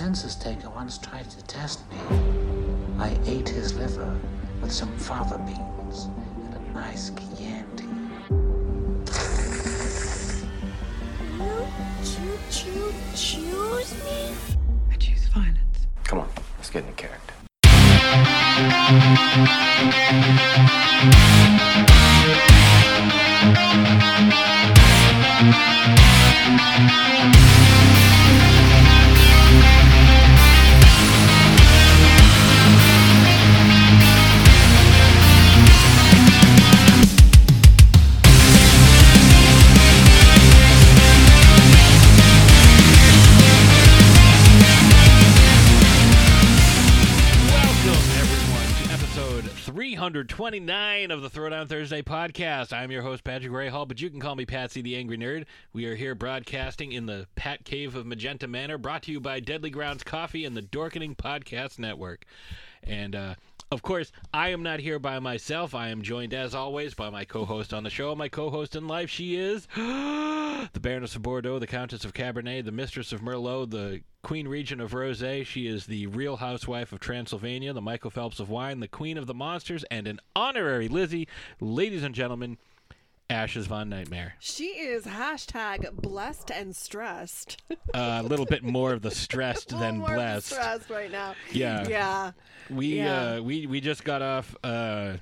census taker once tried to test me. I ate his liver with some fava beans and a nice Chianti. You choo choose me? I choose violence. Come on, let's get into character. 329 of the Throwdown Thursday podcast. I'm your host, Patrick Ray Hall, but you can call me Patsy the Angry Nerd. We are here broadcasting in the Pat Cave of Magenta Manor, brought to you by Deadly Grounds Coffee and the Dorkening Podcast Network. And, uh, of course, I am not here by myself. I am joined, as always, by my co host on the show. My co host in life, she is the Baroness of Bordeaux, the Countess of Cabernet, the Mistress of Merlot, the Queen Regent of Rosé. She is the Real Housewife of Transylvania, the Michael Phelps of Wine, the Queen of the Monsters, and an honorary Lizzie. Ladies and gentlemen, Ashes Von Nightmare. She is hashtag blessed and stressed. Uh, a little bit more of the stressed than blessed. stressed right now. Yeah. Yeah. We Yeah. uh, we we just got off. Uh,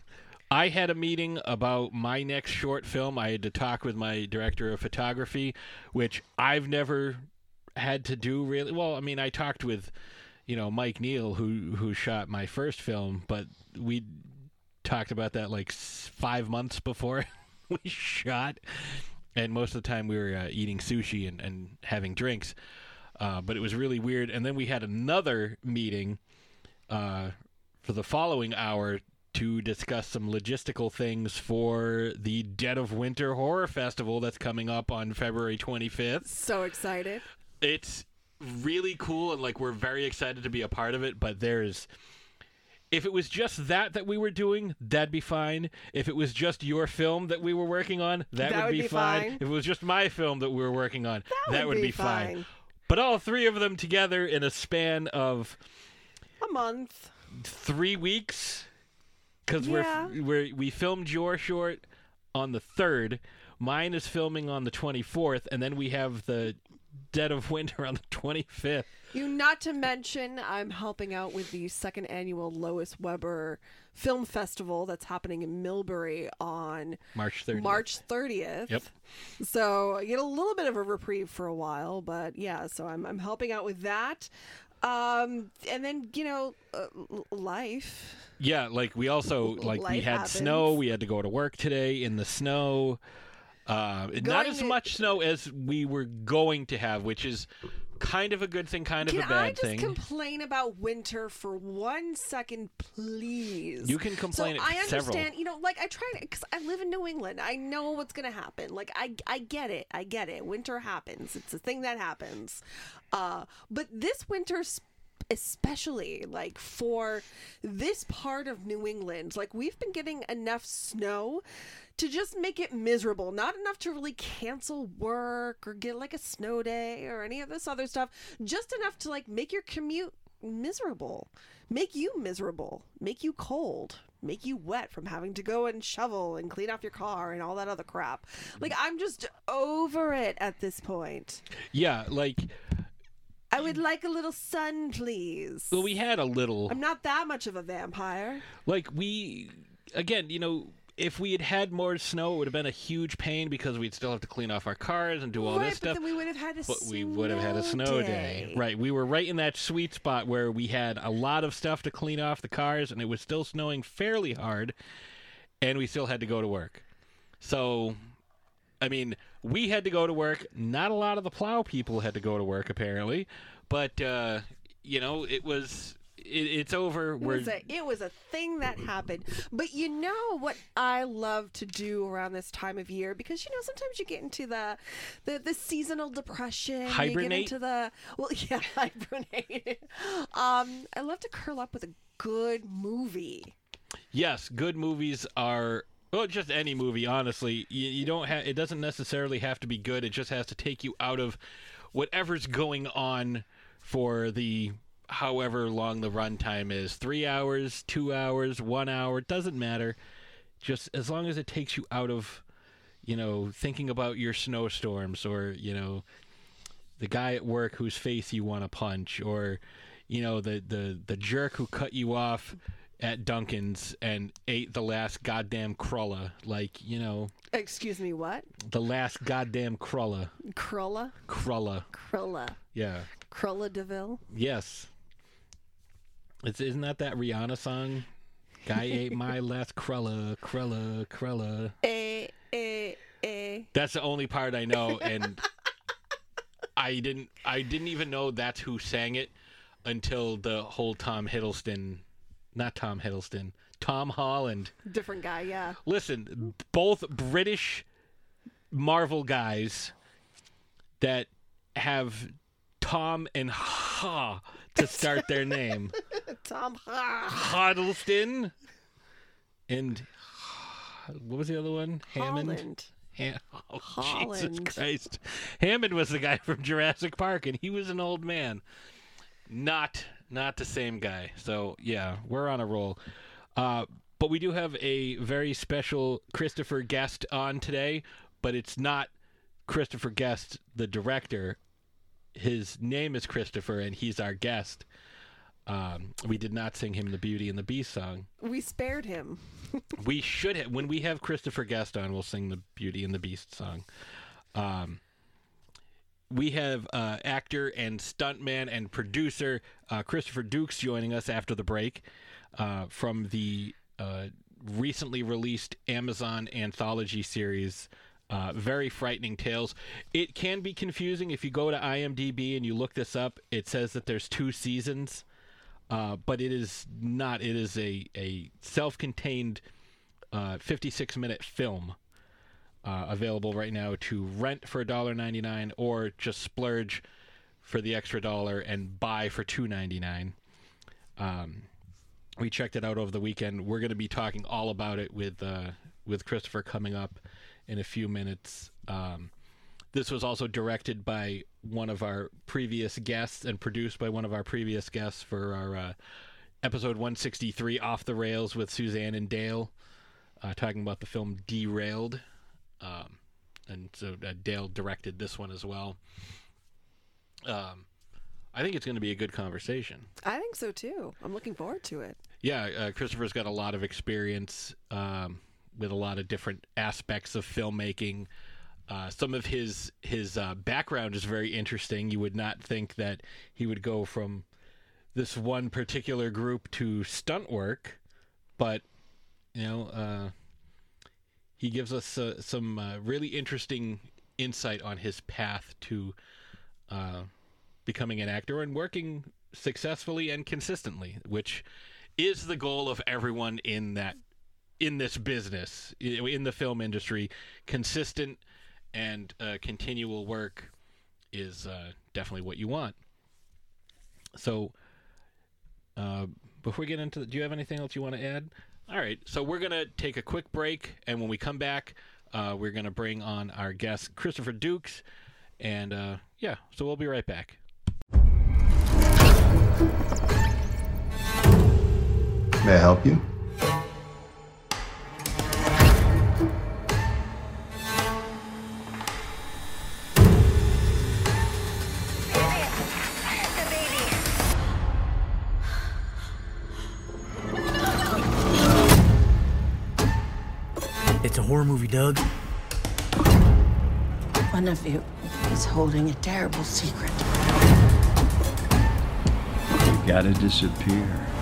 I had a meeting about my next short film. I had to talk with my director of photography, which I've never had to do really. Well, I mean, I talked with, you know, Mike Neal who who shot my first film, but we talked about that like five months before we shot, and most of the time we were uh, eating sushi and and having drinks. Uh, but it was really weird. And then we had another meeting uh, for the following hour to discuss some logistical things for the Dead of Winter Horror Festival that's coming up on February 25th. So excited. It's really cool and like we're very excited to be a part of it, but there's if it was just that that we were doing, that'd be fine. If it was just your film that we were working on, that, That would, would be, be fine. fine. If it was just my film that we were working on, that, would be fine. fine. But all three of them together in a span of A month. three weeks because Yeah. we're, we're we filmed your short on the third mine is filming on the 24th and then we have the dead of winter on the 25th You not to mention I'm helping out with the second annual Lois Weber Film Festival that's happening in Millbury on march 30th March 30th. Yep. So I get a little bit of a reprieve for a while, but yeah, so I'm I'm helping out with that. Um and then, you know, uh, life. yeah like we also like we Life had snow we had to go to work today in the snow uh, not as to- much snow as we were going to have which is kind of a good thing kind of Can a bad thing. Can I just thing complain about winter for one second, please? You can complain So I several. understand, you know, like I try to, because I live in New England. I know what's going to happen. Like I, I get it. I get it. Winter happens. It's a thing that happens. Uh, but this winter. sp- Especially like for this part of New England, like we've been getting enough snow to just make it miserable. Not enough to really cancel work or get like a snow day or any of this other stuff. Just enough to like make your commute miserable, make you miserable, make you cold, make you wet from having to go and shovel and clean off your car and all that other crap. Like I'm just over it at this point. yeah like I would like a little sun, please. well we had a little I'm not that much of a vampire. like we again you know if we had had more snow it would have been a huge pain because we'd still have to clean off our cars and do all right, this but stuff. then we would have had a but we would have had a snow day. right we were right in that sweet spot where we had a lot of stuff to clean off the cars and it was still snowing fairly hard and we still had to go to work. So i mean we had to go to work. Not a lot of the plow people had to go to work apparently. But uh you know it was it's over It was, a, it was a thing that happened. But you know what I love to do around this time of year because you know sometimes you get into the the, the seasonal depression. You Hibernate? get into the well, yeah, hibernate. um, I love to curl up with a good movie. yes, good movies are well, just any movie. Honestly, you, you don't have. It doesn't necessarily have to be good. It just has to take you out of whatever's going on for the however long the runtime is three hours, two hours, one hour, it doesn't matter. Just as long as it takes you out of, you know, thinking about your snowstorms or, you know, the guy at work whose face you want to punch or, you know, the, the, the jerk who cut you off at Dunkin's and ate the last goddamn crulla. Like, you know, Excuse me, what? the last goddamn crulla. Crulla? Crulla. Crulla. Yeah. Crulla DeVille? Yes. It's isn't that that Rihanna song? Guy ate my last crulla, crulla, crulla. Eh, eh, eh. That's the only part I know, and I didn't. I didn't even know that's who sang it until the whole Tom Hiddleston, not Tom Hiddleston, Tom Holland. Different guy, yeah. Listen, both British Marvel guys that have Tom and Ha to start their name. Tom Ha. Huddleston and what was the other one? Hammond. Holland. Ha- oh, Holland. Jesus Christ. Hammond was the guy from Jurassic Park and he was an old man. Not not the same guy. So yeah, we're on a roll. Uh, but we do have a very special Christopher guest on today, but it's not Christopher Guest, the director. His name is Christopher, and he's our guest. Um, we did not sing him the Beauty and the Beast song. We spared him. We should have. When we have Christopher Guest on, we'll sing the Beauty and the Beast song. Um, we have uh, actor and stuntman and producer uh, Christopher Dukes joining us after the break uh, from the uh, recently released Amazon anthology series. Uh, very frightening tales. It can be confusing if you go to IMDb and you look this up. It says that there's two seasons, uh, but it is not. It is a a self-contained uh, 56 minute film uh, available right now to rent for $1.99 or just splurge for the extra dollar and buy for $2.99. Um, we checked it out over the weekend. We're going to be talking all about it with uh, with Christopher coming up in a few minutes. Um, this was also directed by one of our previous guests and produced by one of our previous guests for our uh, episode 163 Off the Rails with Suzanne and Dale, uh, talking about the film Derailed. Um, and so uh, Dale directed this one as well. Um, I think it's going to be a good conversation. I think so too. I'm looking forward to it. Yeah, uh, Christopher's got a lot of experience um, with a lot of different aspects of filmmaking. Uh, some of his his uh, background is very interesting. You would not think that he would go from this one particular group to stunt work, but you know, uh, he gives us uh, some uh, really interesting insight on his path to uh, becoming an actor and working successfully and consistently, which is the goal of everyone in that in this business in the film industry. Consistent and uh, continual work is uh, definitely what you want. So, uh, before we get into, the, do you have anything else you want to add? All right, so we're gonna take a quick break, and when we come back, uh, we're gonna bring on our guest Christopher Dukes, and uh, yeah, so we'll be right back. May I help you? Doug. One of you is holding a terrible secret. You gotta disappear.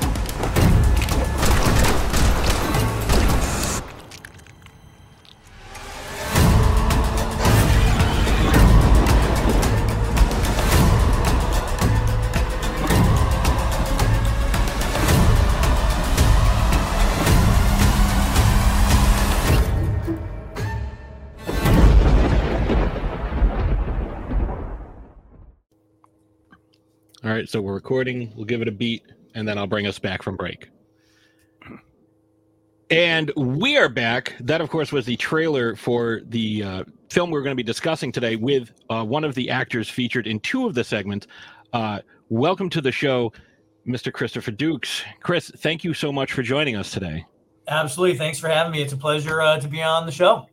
Right, so we're recording. We'll give it a beat, and then I'll bring us back from break. And we are back. That, of course, was the trailer for the uh, film we're going to be discussing today with uh, one of the actors featured in two of the segments. Uh, welcome to the show, Mr. Christopher Dukes. Chris, thank you so much for joining us today. Absolutely. Thanks for having me. It's a pleasure uh, to be on the show.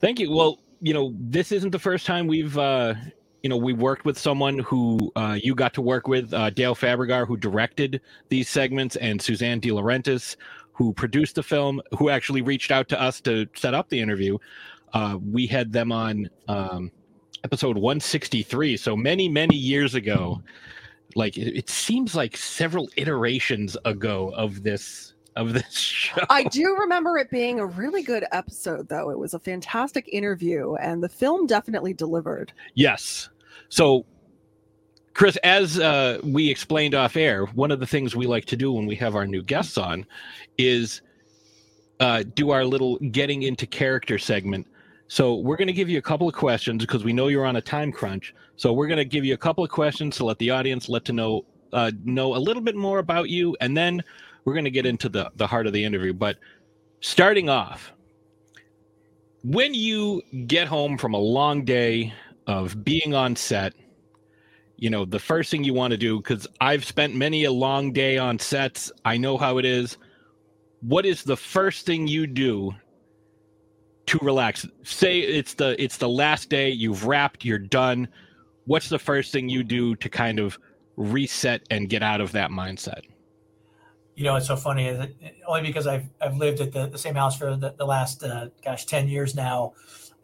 Thank you. Well, you know, this isn't the first time we've, uh, you know, we worked with someone who uh, you got to work with, uh, Dale Fabrigar, who directed these segments, and Suzanne De Laurentiis, who produced the film, who actually reached out to us to set up the interview. Uh, we had them on um, episode 163, so many, many years ago. Like it, it seems like several iterations ago of this of this show. I do remember it being a really good episode, though. It was a fantastic interview, and the film definitely delivered. Yes. So, Chris, as uh, we explained off air, one of the things we like to do when we have our new guests on is uh, do our little getting into character segment. So, we're going to give you a couple of questions because we know you're on a time crunch. So, we're going to give you a couple of questions to let the audience let to know uh, know a little bit more about you, and then we're going to get into the the heart of the interview. But starting off, when you get home from a long day of being on set, you know, the first thing you want to do, because I've spent many a long day on sets, I know how it is. What is the first thing you do to relax? Say it's the it's the last day, you've wrapped, you're done. What's the first thing you do to kind of reset and get out of that mindset? You know, it's so funny, only because I've I've lived at the, the same house for the, the last uh, gosh ten years now,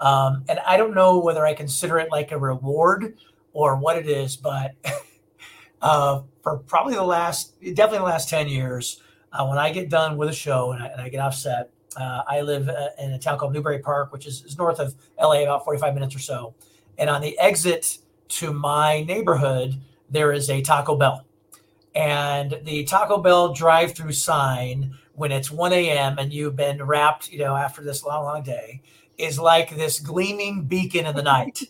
um, and I don't know whether I consider it like a reward or what it is, but uh, for probably the last definitely the last ten years, uh, when I get done with a show and I, and I get offset, uh, I live uh, in a town called Newbury Park, which is, is north of LA, about forty five minutes or so, and on the exit to my neighborhood there is a Taco Bell and the Taco Bell drive-through sign when it's 1 a.m. and you've been wrapped, you know, after this long, long day, is like this gleaming beacon in the night.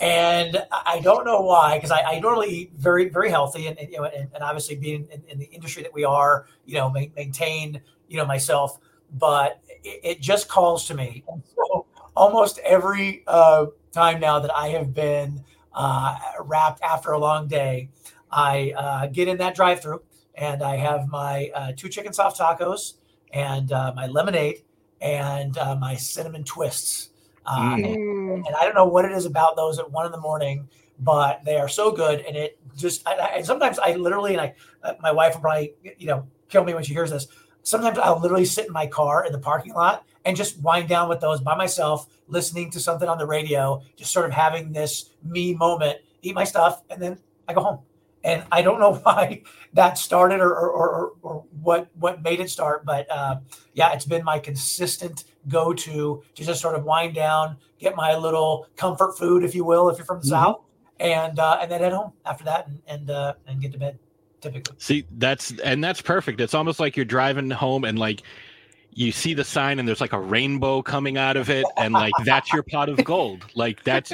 and I don't know why, because I, I, normally eat very, very healthy, and, and you know, and, and obviously being in, in, the industry that we are, you know, ma- maintain, you know, myself. But it, it, just calls to me. So almost every uh, time now that I have been uh, wrapped after a long day, I uh, get in that drive through and I have my uh, two chicken soft tacos and uh, my lemonade and uh, my cinnamon twists. Uh, mm. And, and, I don't know what it is about those at one in the morning, but they are so good. And it just, I, I, sometimes I literally, and I, uh, my wife will probably, you know, kill me when she hears this. Sometimes I'll literally sit in my car in the parking lot and just wind down with those by myself, listening to something on the radio, just sort of having this me moment, eat my stuff, and then I go home and I don't know why that started or or, or, or what what made it start, but uh, yeah, it's been my consistent go to to just sort of wind down, get my little comfort food, if you will, if you're from the mm-hmm. south, and uh, and then head home after that and and, uh, and get to bed. Typically, see that's and that's perfect. It's almost like you're driving home and like you see the sign and there's like a rainbow coming out of it and like that's your pot of gold like that's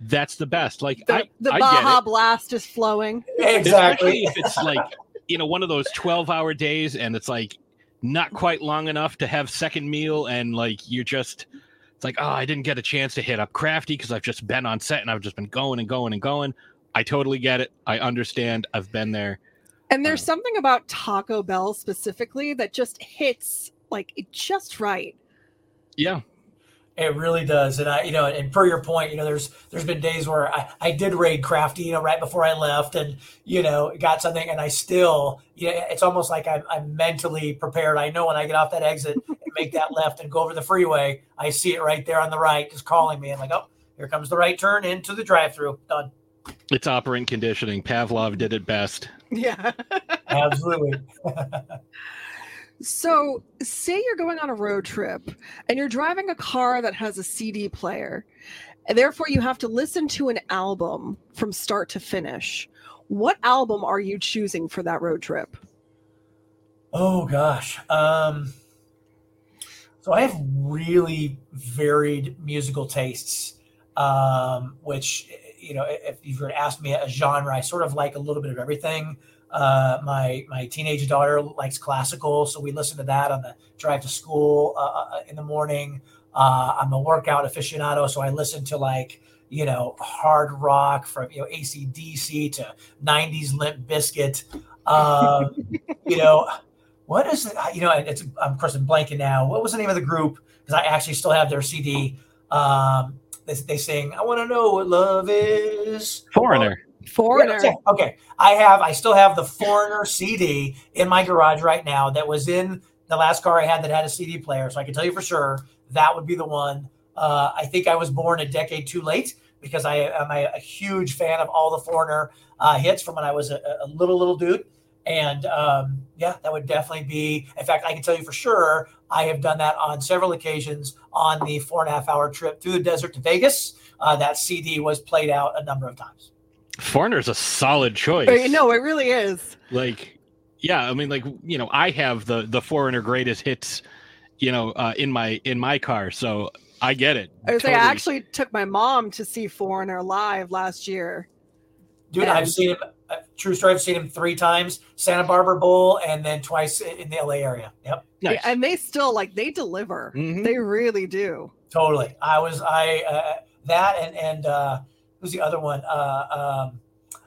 that's the best. Like the, I, the I Baja Blast is flowing. Exactly. Especially if it's like you know one of those twelve hour days and it's like not quite long enough to have second meal and like you're just it's like oh I didn't get a chance to hit up Crafty because I've just been on set and I've just been going and going and going. I totally get it. I understand. I've been there. And there's um, something about Taco Bell specifically that just hits like just right. Yeah, it really does, and I, you know, and per your point, you know, there's there's been days where I, I did raid crafty, you know, right before I left, and you know, got something, and I still, you know, it's almost like I'm, I'm mentally prepared. I know when I get off that exit and make that left and go over the freeway, I see it right there on the right, just calling me, and like, oh, here comes the right turn into the drive-through. Done. It's operant conditioning. Pavlov did it best. Yeah, absolutely. So, say you're going on a road trip and you're driving a car that has a CD player, and therefore you have to listen to an album from start to finish. What album are you choosing for that road trip? Oh gosh. Um so I have really varied musical tastes. Um, which you know, if you were to ask me a genre, I sort of like a little bit of everything. Uh, my my teenage daughter likes classical, so we listen to that on the drive to school uh, uh in the morning. Uh, I'm a workout aficionado, so I listen to like you know, hard rock from you know ACDC to '90s Limp Bizkit. Um, you know, what is it? You know, it's I'm of course I'm blanking now. What was the name of the group? Because I actually still have their CD. Um, they, they sing, "I want to know what love is." Foreigner. Foreigner. Yeah, okay, I have. I still have the Foreigner CD in my garage right now. That was in the last car I had that had a CD player, so I can tell you for sure that would be the one. Uh, I think I was born a decade too late because I am a, a huge fan of all the Foreigner uh, hits from when I was a, a little little dude. And um, yeah, that would definitely be. In fact, I can tell you for sure, I have done that on several occasions on the four and a half hour trip through the desert to Vegas. Uh, that CD was played out a number of times. Foreigner's a solid choice. No, it really is. Like, yeah, I mean, like you know, I have the the Foreigner greatest hits, you know, uh, in my in my car, so I get it. I, was Totally. I actually took my mom to see Foreigner live last year. Dude, And- I've seen him. Uh, true story. I've seen him three times: Santa Barbara Bowl, and then twice in the LA area. Yep, Nice. And they still like they deliver. Mhm. They really do. totally. I was I uh, that and and uh, who's the other one? Uh, um,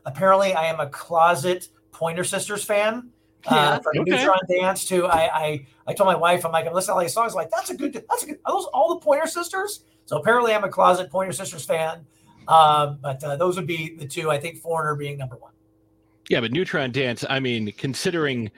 apparently, I am a closet Pointer Sisters fan. Uh, Yeah. from Okay. Neutron Dance too. I, I I told my wife, I'm like, I'm listening to all these songs. Like, that's a good, that's a good. Are those all the Pointer Sisters? So apparently, I'm a closet Pointer Sisters fan. Um, but uh, those would be the two. I think Foreigner being number one. Yeah, but Neutron Dance, I mean, considering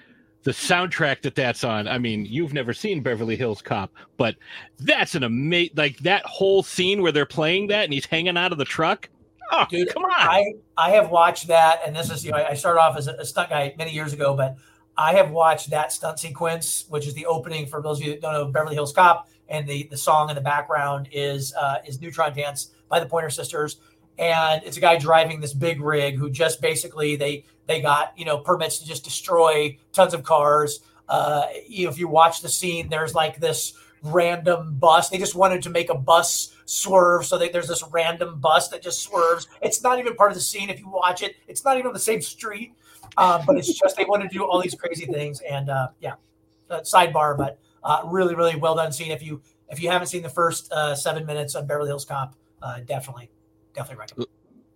the soundtrack that that's on, I mean, you've never seen Beverly Hills Cop, but that's an amazing, like that whole scene where they're playing that and he's hanging out of the truck. Oh, Dude, come on. I I have watched that, and this is you know I started off as a, a stunt guy many years ago, but I have watched that stunt sequence, which is the opening for those of you that don't know Beverly Hills Cop, and the the song in the background is uh, is Neutron Dance by the Pointer Sisters, and it's a guy driving this big rig who just basically they they got you know permits to just destroy tons of cars. Uh, you know, if you watch the scene, there's like this random bus. They just wanted to make a bus swerve, so that there's this random bus that just swerves. It's not even part of the scene. If you watch it, it's not even on the same street. Uh, but it's just they want to do all these crazy things. And uh, yeah, uh, sidebar, but uh, really, really well done scene. If you if you haven't seen the first uh, seven minutes of Beverly Hills Cop, uh, definitely, definitely recommend.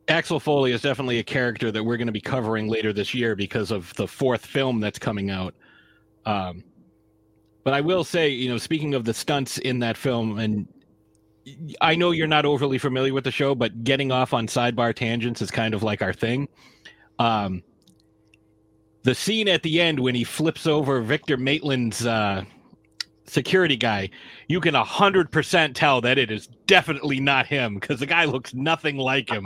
Axel Foley is definitely a character that we're going to be covering later this year because of the fourth film that's coming out. Um, but I will say, you know, speaking of the stunts in that film, and I know you're not overly familiar with the show, but getting off on sidebar tangents is kind of like our thing. Um, the scene at the end when he flips over Victor Maitland's uh, security guy, you can 100% tell that it is definitely not him because the guy looks nothing like him.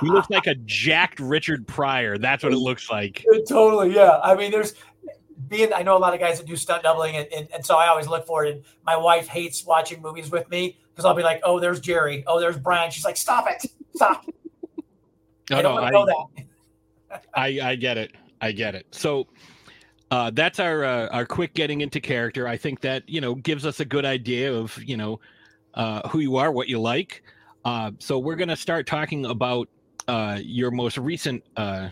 He looks like a jacked Richard Pryor. That's what it looks like. totally, yeah. I mean, there's being. I know a lot of guys that do stunt doubling, and, and, and so I always look for it. And my wife hates watching movies with me because I'll be like, "Oh, there's Jerry. Oh, there's Brian." She's like, "Stop it! Stop! No, I don't no, I, know that." I, I get it. I get it. So uh, that's our uh, our quick getting into character. I think that you know gives us a good idea of you know uh, who you are, what you like. Uh, so we're gonna start talking about uh, your most recent uh,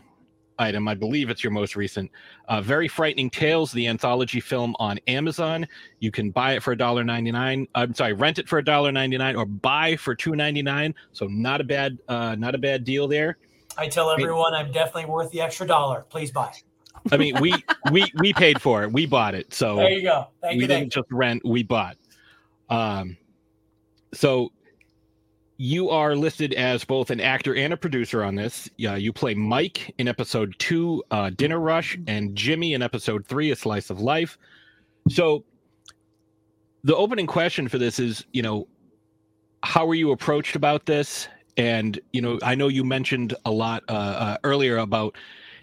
item. I believe it's your most recent. Uh, Very frightening tales, the anthology film on Amazon. You can buy it for $1.99. I'm sorry, rent it for $1.99 or buy for $2.99. So not a bad uh, not a bad deal there. I tell everyone I'm definitely worth the extra dollar. Please buy. I mean, we we we paid for it. We bought it. So There you go. Thank we you. didn't you. just rent. We bought. Um, so you are listed as both an actor and a producer on this. Yeah, you play Mike in episode two, uh, Dinner Rush, and Jimmy in episode three, A Slice of Life. So the opening question for this is, you know, how were you approached about this? And you know, I know you mentioned a lot uh, uh, earlier about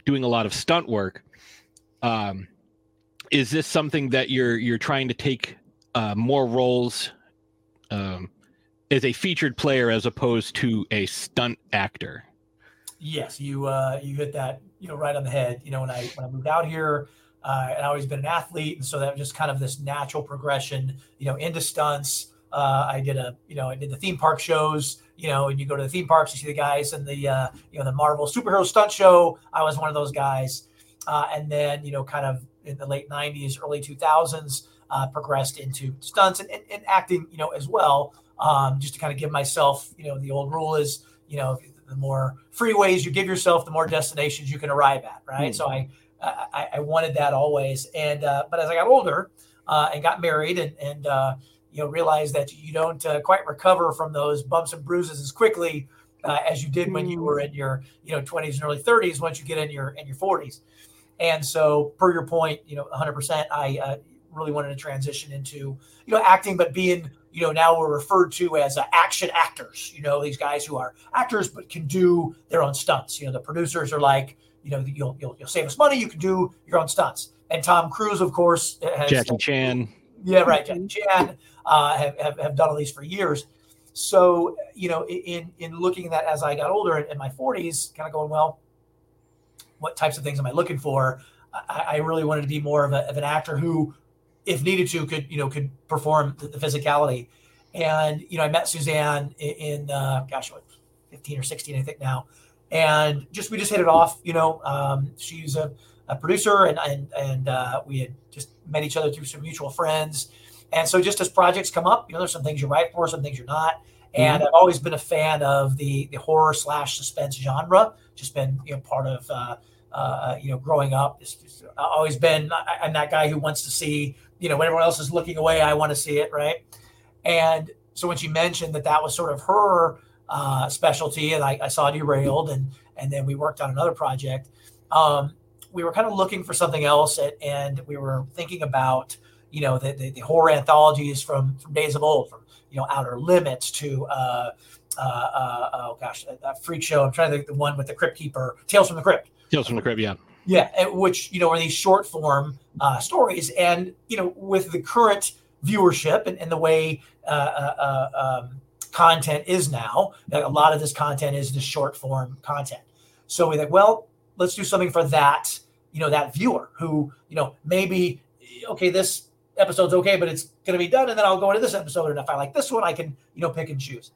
doing a lot of stunt work. Um, is this something that you're you're trying to take uh, more roles um, as a featured player as opposed to a stunt actor? Yes, you uh, you hit that you know right on the head. You know when I when I moved out here, uh, and I always been an athlete, and so that was just kind of this natural progression. You know into stunts. Uh, I did a you know I did the theme park shows. You know, and you go to the theme parks, you see the guys and the uh, you know the Marvel superhero stunt show. I was one of those guys, uh, and then you know kind of in the late '90s, early 2000s, uh, progressed into stunts and, and, and acting. You know as well. Um, just to kind of give myself, you know, the old rule is, you know, the more freeways you give yourself, the more destinations you can arrive at, right? So I, I, I wanted that always, and uh, but as I got older uh, and got married, and and uh, you know realized that you don't uh, quite recover from those bumps and bruises as quickly uh, as you did when you were in your you know 20s and early 30s once you get in your in your 40s. And so, per your point, you know, 100%, I uh, really wanted to transition into you know acting, but being you know now we're referred to as uh, action actors. You know, these guys who are actors but can do their own stunts. You know, the producers are like, you know, you'll you'll, you'll save us money. You can do your own stunts. And Tom Cruise, of course, has Jackie Chan. yeah, right. Jackie Chan uh, have, have, have done all these for years. So, you know, in in looking at that as I got older in, in my 40s, kind of going, well, what types of things am I looking for? I, I really wanted to be more of, a, of, an actor who, if needed to, could you know could perform the, the physicality. And you know, I met Suzanne in, in uh, gosh, what, 15 or 16, I think now, and just we just hit it off. You know, um, she's a, a, producer, and and and uh, we had just met each other through some mutual friends. And so, just as projects come up, you know, there's some things you're right for, some things you're not. And mm-hmm. I've always been a fan of the the horror slash suspense genre. Just been you know part of uh, uh, you know growing up. It's just, always been I, am that guy who wants to see you know when everyone else is looking away, I want to see it right. And so when she mentioned that that was sort of her uh, specialty, and I, I, saw derailed, and and then we worked on another project. Um, we were kind of looking for something else, and, and we were thinking about you know the, the, the, horror anthologies from from days of old, from you know Outer Limits to uh, uh, uh, oh gosh, that, that, freak show. I'm trying to think the one with the Crypt Keeper, Tales from the Crypt. Tales from the Crypt, yeah. Yeah, which you know are these short form uh, stories, and you know with the current viewership and, and the way uh, uh, uh um, content is now, a lot of this content is the short form content. So we think, well, let's do something for that, you know, that viewer who, you know, maybe okay, this episode's okay, but it's going to be done, and then I'll go into this episode, and if I like this one, I can, you know, pick and choose.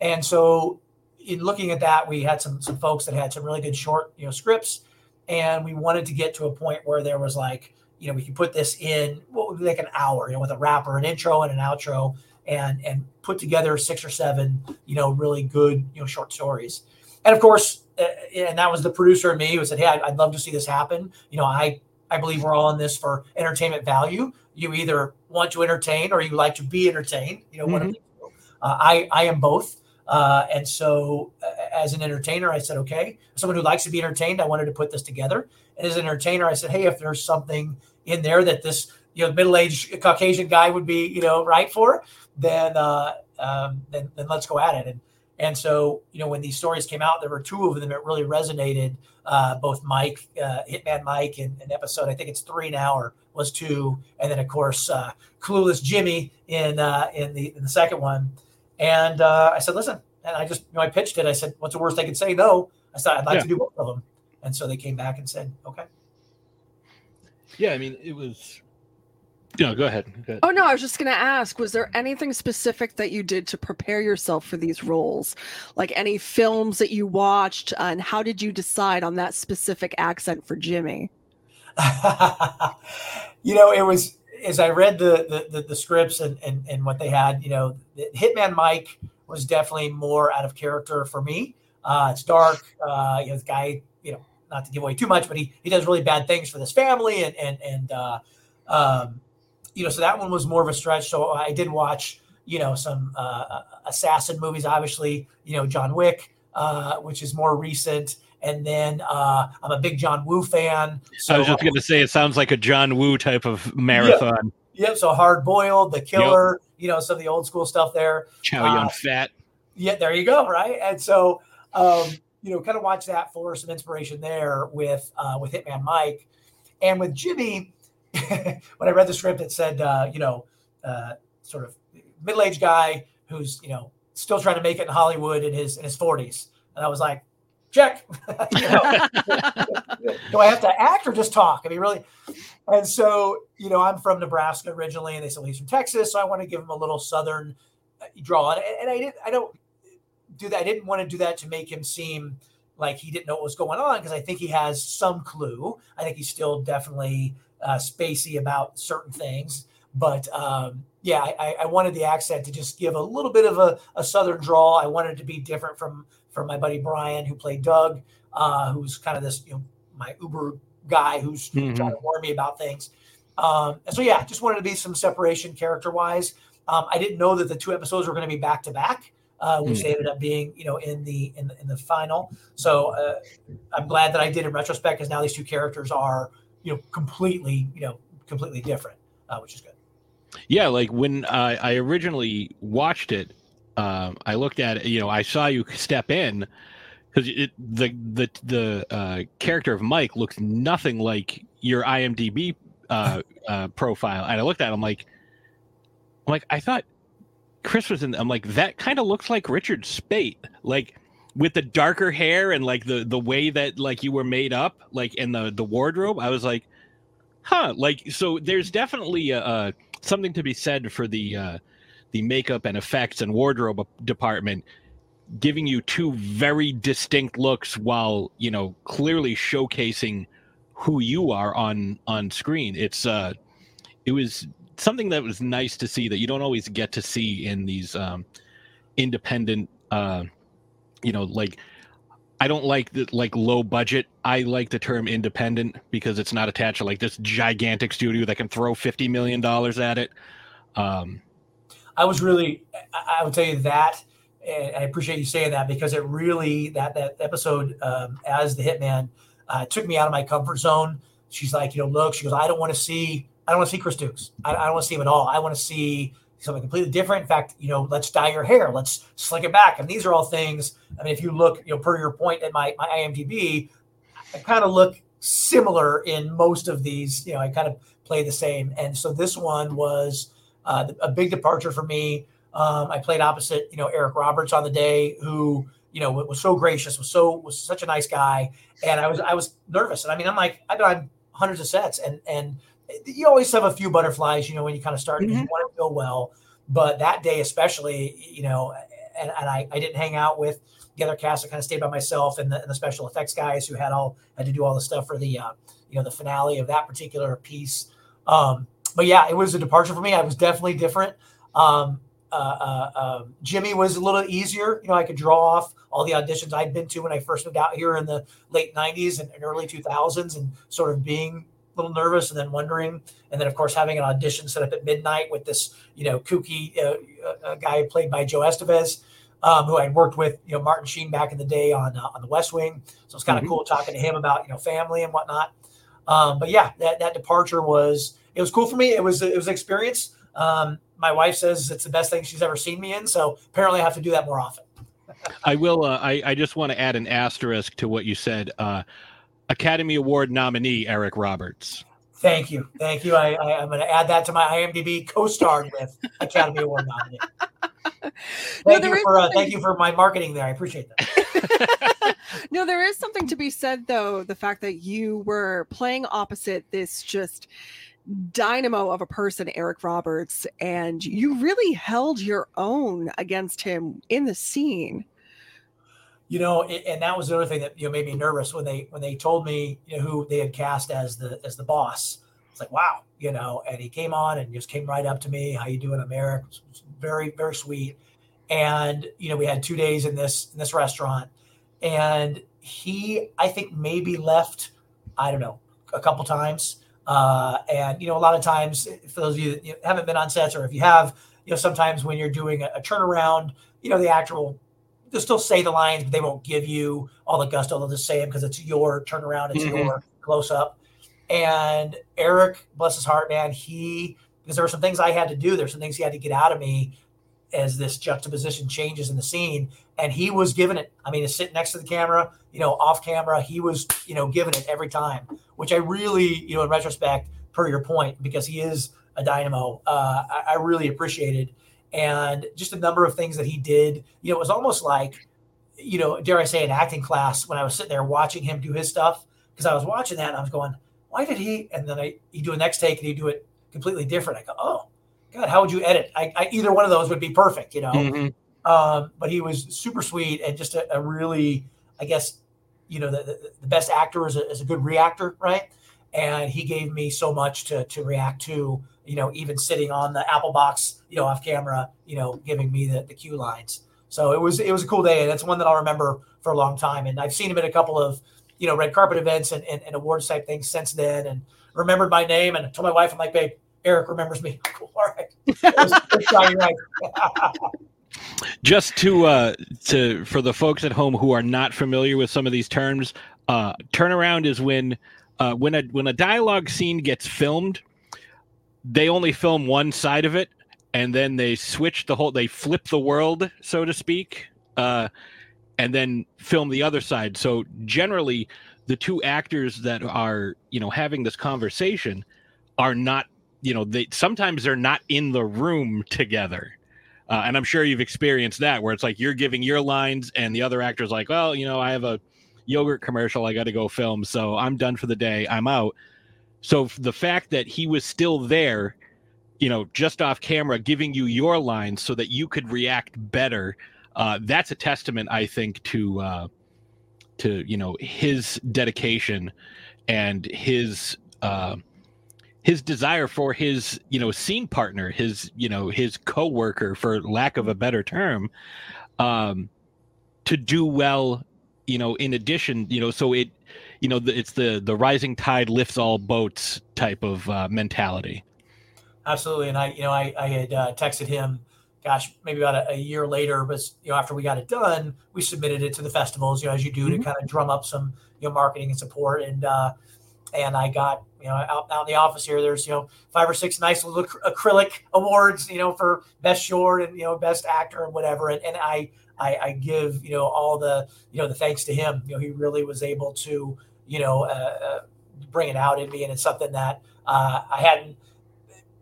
And so, in looking at that, we had some some folks that had some really good short, you know, scripts, and we wanted to get to a point where there was like, you know, we could put this in what would be like an hour, you know, with a wrapper, an intro, and an outro, and and put together six or seven, you know, really good, you know, short stories. And of course, uh, and that was the producer and me who said, "Hey, I'd, I'd love to see this happen." You know, I I believe we're all in this for entertainment value. You either want to entertain or you like to be entertained. You know, mm-hmm. the uh, I I am both. Uh, and so, uh, as an entertainer, I said, okay, someone who likes to be entertained, I wanted to put this together. And as an entertainer, I said, hey, if there's something in there that this you know middle-aged Caucasian guy would be you know right for, then uh, um, then then let's go at it. And and so, you know, when these stories came out, there were two of them that really resonated. Uh, both Mike, uh, Hitman Mike, and an episode, I think it's three now, or was two, and then of course uh, Clueless Jimmy in uh, in the in the second one. And uh, I said, listen, and I just you know I pitched it. I said, what's the worst they could say? No. I said I'd like yeah. to do both of them, and so they came back and said, okay. Yeah, I mean, it was no, go ahead. go ahead. Oh no, I was just going to ask: Was there anything specific that you did to prepare yourself for these roles, like any films that you watched, uh, and how did you decide on that specific accent for Jimmy? you know, it was as I read the the, the, the scripts and, and and what they had. You know, Hitman Mike was definitely more out of character for me. Uh, it's dark. Uh, you know, the guy. You know, not to give away too much, but he he does really bad things for this family, and and and. Uh, um, you know, so that one was more of a stretch. So I did watch, you know, some uh, assassin movies, obviously, you know, John Wick, uh, which is more recent. And then uh, I'm a big John Woo fan. So, I was just going to say, it sounds like a John Woo type of marathon. Yep. yep so Hard Boiled, The Killer, yep. You know, some of the old school stuff there. Chow Yun uh, Fat. Yeah, there you go. Right. And so, um, you know, kind of watch that for some inspiration there with uh, with Hitman Mike. And with Jimmy, when I read the script, it said, uh, you know, uh, sort of middle-aged guy who's, you know, still trying to make it in Hollywood in his in his 40s. And I was like, check. do I have to act or just talk? I mean, really. And so, you know, I'm from Nebraska originally, and they said well, he's from Texas, so I want to give him a little southern uh, draw. And, and I didn't. I don't do that. I didn't want to do that to make him seem like he didn't know what was going on because I think he has some clue. I think he's still definitely uh, spacey about certain things. But um, yeah, I, I wanted the accent to just give a little bit of a, a southern drawl. I wanted it to be different from from my buddy Brian, who played Doug, uh, who's kind of this, you know, my Uber guy who's Mhm. trying to warn me about things. Um, and so yeah, just wanted to be some separation character wise. Um, I didn't know that the two episodes were going to be back to back, uh, which Mm. they ended up being, you know, in the in the, in the final. So uh, I'm glad that I did in retrospect because now these two characters are, you know, completely, you know, completely different, uh, which is good. Yeah, like when uh, I originally watched it, um, I looked at it. You know, I saw you step in because it the the the uh, character of Mike looks nothing like your IMDb uh, uh, profile, and I looked at. him like, I'm like, I thought Chris was in. I'm like, that kind of looks like Richard Speight, like with the darker hair and like the the way that like you were made up, like in the the wardrobe. I was like, huh, like so. There's definitely a something to be said for the uh, the makeup and effects and wardrobe department giving you two very distinct looks while you know clearly showcasing who you are on on screen it's uh it was something that was nice to see that you don't always get to see in these um independent uh you know like I don't like the like low budget. I like the term independent because it's not attached to like this gigantic studio that can throw fifty million dollars at it. Um, I was really, I would tell you that, and I appreciate you saying that because it really that that episode um, as the hitman uh, took me out of my comfort zone. She's like, you know, look, she goes, I don't want to see, I don't want to see Chris Dukes. I, I don't want to see him at all. I want to see something completely different. In fact, you know, let's dye your hair, let's slick it back. And these are all things. I mean, if you look, you know, per your point at my my IMDb, I kind of look similar in most of these. You know, I kind of play the same. And so this one was uh, a big departure for me. Um, I played opposite, you know, Eric Roberts on the day, who you know was so gracious, was so was such a nice guy, and I was I was nervous. And I mean, I'm like I've done hundreds of sets, and and you always have a few butterflies, you know, when you kind of start, because you want to feel well. But that day, especially, you know, and, and I, I didn't hang out with the other cast. I kind of stayed by myself and the, and the special effects guys who had all had to do all the stuff for the, uh, you know, the finale of that particular piece. Um, but yeah, it was a departure for me. I was definitely different. Um, uh, uh, um, Jimmy was a little easier. You know, I could draw off all the auditions I'd been to when I first moved out here in the late '90s and, and early 2000s, and sort of being a little nervous and then wondering, and then of course having an audition set up at midnight with this, you know, kooky uh, uh, guy played by Joe Estevez, um, who I'd worked with, you know, Martin Sheen back in the day on uh, on The West Wing. So it's kind of Mhm. cool talking to him about you know family and whatnot. Um, but yeah, that that departure was it was cool for me. It was it was an experience. Um, my wife says it's the best thing she's ever seen me in, so apparently I have to do that more often. I will. Uh, I I just want to add an asterisk to what you said. Uh, Academy Award nominee Eric Roberts. Thank you, thank you. I, I I'm going to add that to my IMDb co-starred with Academy Award nominee. Thank there you for uh, thank you for my marketing there. I appreciate that. no, there is something to be said though, the fact that you were playing opposite this just dynamo of a person, Eric Roberts, and you really held your own against him in the scene. You know, and that was the other thing that you know made me nervous when they when they told me you know who they had cast as the as the boss. It's like wow, you know. And he came on and just came right up to me. How you doing, Eric? Very very sweet. And you know, we had two days in this in this restaurant, and he I think maybe left. I don't know a couple times. Uh, and you know, a lot of times, for those of you that you know, haven't been on sets, or if you have, you know, sometimes when you're doing a, a turnaround, you know, the actor will they'll still say the lines, but they won't give you all the gusto. They'll just say them because it's your turnaround, it's Mhm. your close up. And Eric, bless his heart, man, he because there were some things I had to do. There's some things he had to get out of me as this juxtaposition changes in the scene. And he was giving it. I mean, to sit next to the camera, you know, off camera, he was, you know, giving it every time, which I really, you know, in retrospect, per your point, because he is a dynamo, uh, I, I really appreciated. And just a number of things that he did, you know, it was almost like, you know, dare I say, an acting class when I was sitting there watching him do his stuff. Because I was watching that and I was going, why did he? And then I, he do a next take and he do it completely different. I go, oh, God, how would you edit? I, I either one of those would be perfect, you know. Mhm. Um, but he was super sweet and just a, a really, I guess, you know, the, the, best actor is a, is a good reactor, right? And he gave me so much to to react to you know, even sitting on the Apple box, you know, off camera, you know, giving me the, the cue lines. So it was it was a cool day, and it's one that I'll remember for a long time. And I've seen him at a couple of you know red carpet events and, and, and awards type things since then, and remembered my name. And I told my wife, I'm like, babe, Eric remembers me. Cool, all right. Just to uh, to for the folks at home who are not familiar with some of these terms, uh, turnaround is when uh, when a when a dialogue scene gets filmed, they only film one side of it and then they switch the whole they flip the world so to speak uh, and then film the other side. So generally the two actors that are you know having this conversation are not you know they sometimes they're not in the room together uh, and i'm sure you've experienced that where it's like you're giving your lines and the other actor's like well you know i have a yogurt commercial i got to go film so i'm done for the day i'm out so the fact that he was still there you know, just off camera, giving you your lines so that you could react better. Uh, that's a testament, I think, to uh, to you know his dedication and his uh, his desire for his you know scene partner, his you know his co-worker, for lack of a better term, um, to do well. You know, in addition, you know, so it, you know, it's the the rising tide lifts all boats type of uh, mentality. Absolutely. And I, you know, I, I had uh, texted him, gosh, maybe about a, a, year later, but you know, after we got it done, we submitted it to the festivals, you know, as you do mm-hmm. to kind of drum up some, you know, marketing and support. And, uh, and I got, you know, out, out in the office here, there's, you know, five or six nice little acrylic awards, you know, for best short and, you know, best actor and whatever. And, and I, I, I give, you know, all the, you know, the thanks to him, you know, he really was able to, you know, uh, uh bring it out in me. And it's something that uh, I hadn't,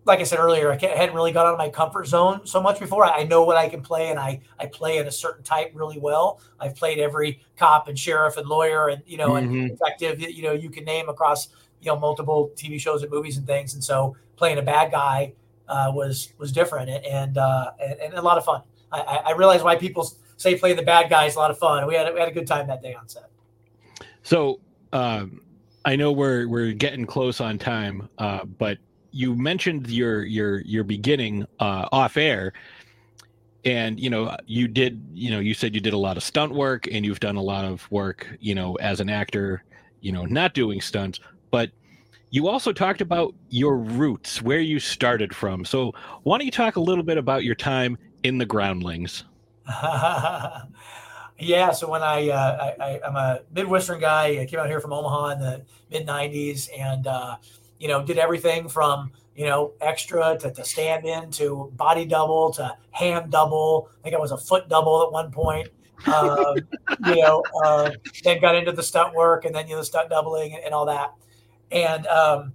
like I said earlier, I, hadn't really got out of my comfort zone so much before. I know what I can play, and I I play in a certain type really well. I've played every cop and sheriff and lawyer and you know mm-hmm. and detective you know you can name across you know multiple TV shows and movies and things. And so playing a bad guy uh, was was different and uh, and, and a lot of fun. I, I realize why people say playing the bad guy is a lot of fun. We had we had a good time that day on set. So. Um, I know we're we're getting close on time, uh, but you mentioned your your your beginning uh, off air and you know you did you know you said you did a lot of stunt work and you've done a lot of work you know as an actor you know not doing stunts but you also talked about your roots where you started from so why don't you talk a little bit about your time in the groundlings yeah so when I, uh, I i'm a midwestern guy i came out here from omaha in the mid 90s and uh, you know, did everything from, you know, extra to, to stand in to body double to hand double. I think I was a foot double at one point. Um, you know, uh, then got into the stunt work and then, you know, the stunt doubling and, and all that. And, um,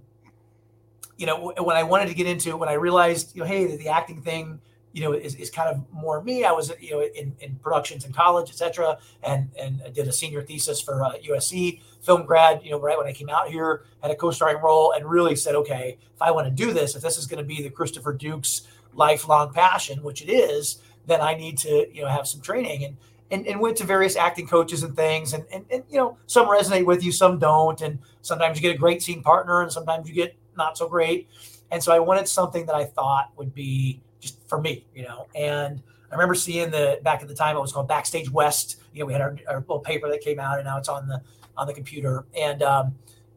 you know, when I wanted to get into, it, when I realized, you know, hey, the, the acting thing you know, is, is kind of more me. I was, you know, in, in productions in college, etc., and and I did a senior thesis for uh, USC film grad. You know, right when I came out here, had a co-starring role, and really said, okay, if I want to do this, if this is going to be the Christopher Dukes lifelong passion, which it is, then I need to, you know, have some training and. And, and went to various acting coaches and things and, and, and you know some resonate with you some don't and sometimes you get a great scene partner and sometimes you get not so great and so i wanted something that i thought would be just for me, you know. And I remember seeing the back at the time it was called Backstage West. You know, we had our, our little paper that came out, and now it's on the on the computer. And um,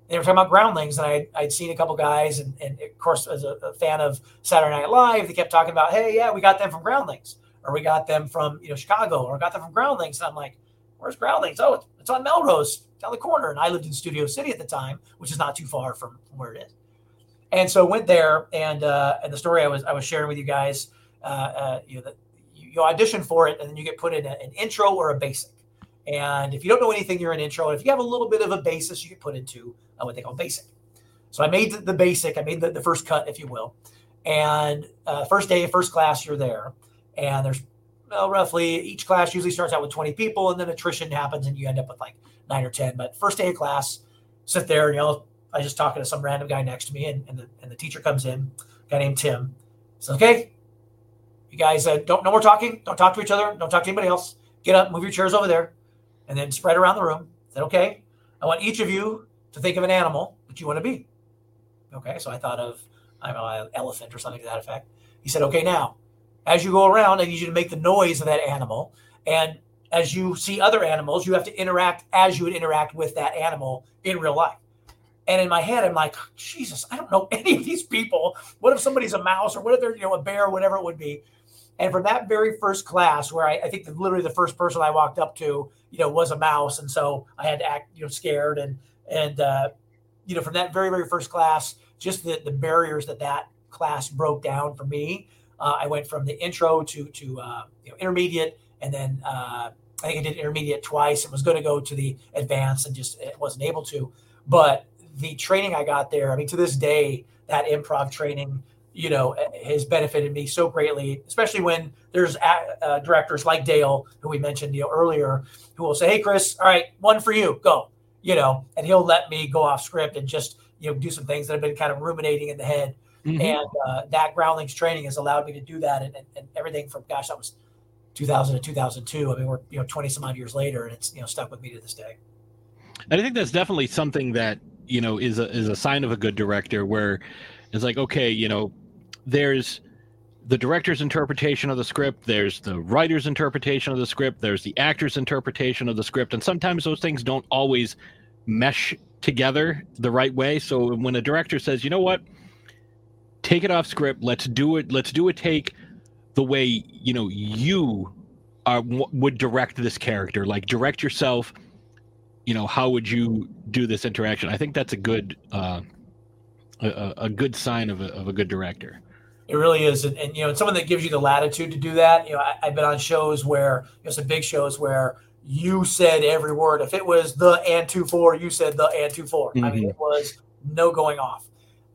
they were talking about groundlings, and I, I'd seen a couple guys, and, and of course, as a, a, fan of Saturday Night Live, they kept talking about, hey, yeah, we got them from groundlings, or we got them from you know Chicago, or got them from groundlings. And I'm like, where's groundlings? Oh, it's, on Melrose down the corner. And I lived in Studio City at the time, which is not too far from, from where it is. And so went there, and uh, and the story I was I was sharing with you guys uh, uh, you know, the, you, you, audition for it, and then you get put in a, an intro or a basic. And if you don't know anything, you're an intro. And if you have a little bit of a basis, you get put into uh, what they call basic. So I made the, the basic. I made the, the, first cut, if you will. And uh, first day, first class, you're there, and there's well, roughly each class usually starts out with 20 people, and then attrition happens, and you end up with like nine or 10. But first day of class, sit there, and know, I just talking to some random guy next to me, and, and, the, and the teacher comes in, guy named Tim. Says, okay, you guys uh, don't no more talking. Don't talk to each other. Don't talk to anybody else. Get up, move your chairs over there, and then spread around the room. Said, okay, I want each of you to think of an animal that you want to be. Okay, so I thought of I don't know, an elephant or something to that effect. He said, okay, now, as you go around, I need you to make the noise of that animal. And as you see other animals, you have to interact as you would interact with that animal in real life. And in my head, I'm like, Jesus, I don't know any of these people. What if somebody's a mouse or what if they're, you know, a bear, or whatever it would be. And from that very first class, where I, I think that literally the first person I walked up to, you know, was a mouse, and so I had to act, you know, scared, and and uh, you know, from that very very first class, just the the barriers that that class broke down for me. Uh, I went from the intro to to uh, you know, intermediate, and then uh, I think I did intermediate twice, and was going to go to the advanced, and just it wasn't able to. But the training I got there, I mean, to this day, that improv training you know, has benefited me so greatly, especially when there's uh, directors like Dale, who we mentioned you know, earlier, who will say, "Hey, Chris, all right, one for you, go," you know, and he'll let me go off script and just you know do some things that have been kind of ruminating in the head. Mm-hmm. And uh, that Groundlings training has allowed me to do that, and, and, and everything from gosh, that was 2000 to 2002. I mean, we're you know 20 some odd years later, and it's you know stuck with me to this day. And I think that's definitely something that you know is a is a sign of a good director, where it's like, okay, you know, there's the director's interpretation of the script, there's the writer's interpretation of the script, there's the actor's interpretation of the script, and sometimes those things don't always mesh together the right way. So when a director says, "You know what? Take it off script. Let's do it. Let's do a take the way you know you are, w- would direct this character. Like direct yourself. You know, how would you do this interaction? I think that's a good uh, a, a good sign of a, of a good director. It really is, and, and, you know, someone that gives you the latitude to do that. You know, I, have been on shows where you know some big shows where you said every word. If it was the and two four, you said the and two 4 mm-hmm. I mean, mm-hmm. it was no going off.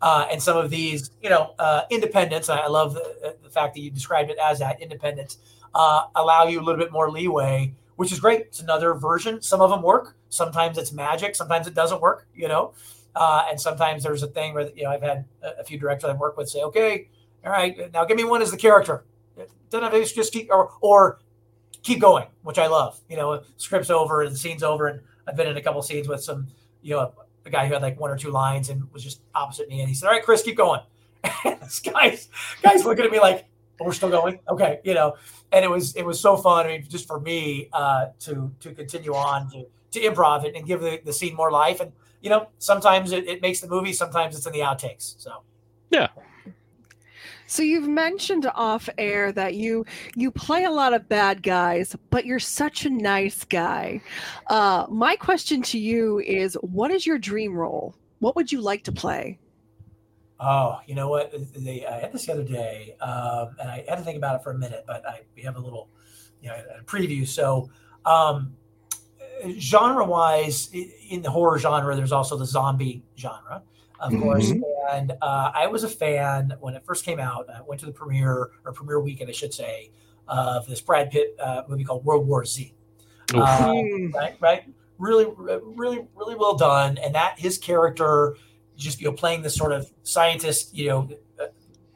Uh, and some of these, you know, uh, independents. I love the, the, fact that you described it as that independence uh, allow you a little bit more leeway, which is great. It's another version. Some of them work. Sometimes it's magic. Sometimes it doesn't work. You know, uh, and sometimes there's a thing where you know I've had a, few directors I've worked with say, okay all right, now give me one as the character. Don't have just keep or or keep going, which I love. You know, script's over and scene's over, and I've been in a couple scenes with some, you know, a, guy who had like one or two lines and was just opposite me, and he said, "All right, Chris, keep going." And this guy's guys looking at me like, oh, "We're still going, okay," you know. And it was it was so fun. I mean, just for me uh, to to continue on to to improv it and give the, the scene more life, and you know, sometimes it, it makes the movie, sometimes it's in the outtakes. So, yeah, so you've mentioned off air that you you play a lot of bad guys, but you're such a nice guy. Uh, my question to you is, what is your dream role? What would you like to play? Oh, you know what? They, I had this the other day, um, and I had to think about it for a minute. But I, we have a little, you know, a preview. So, um, genre-wise, in the horror genre, there's also the zombie genre of mm-hmm. course. And uh, I was a fan when it first came out. I went to the premiere or premiere weekend, I should say, of this Brad Pitt uh, movie called World War Z. Uh, right, right, really, really, really well done. And that his character, just you know, playing this sort of scientist, you know, uh,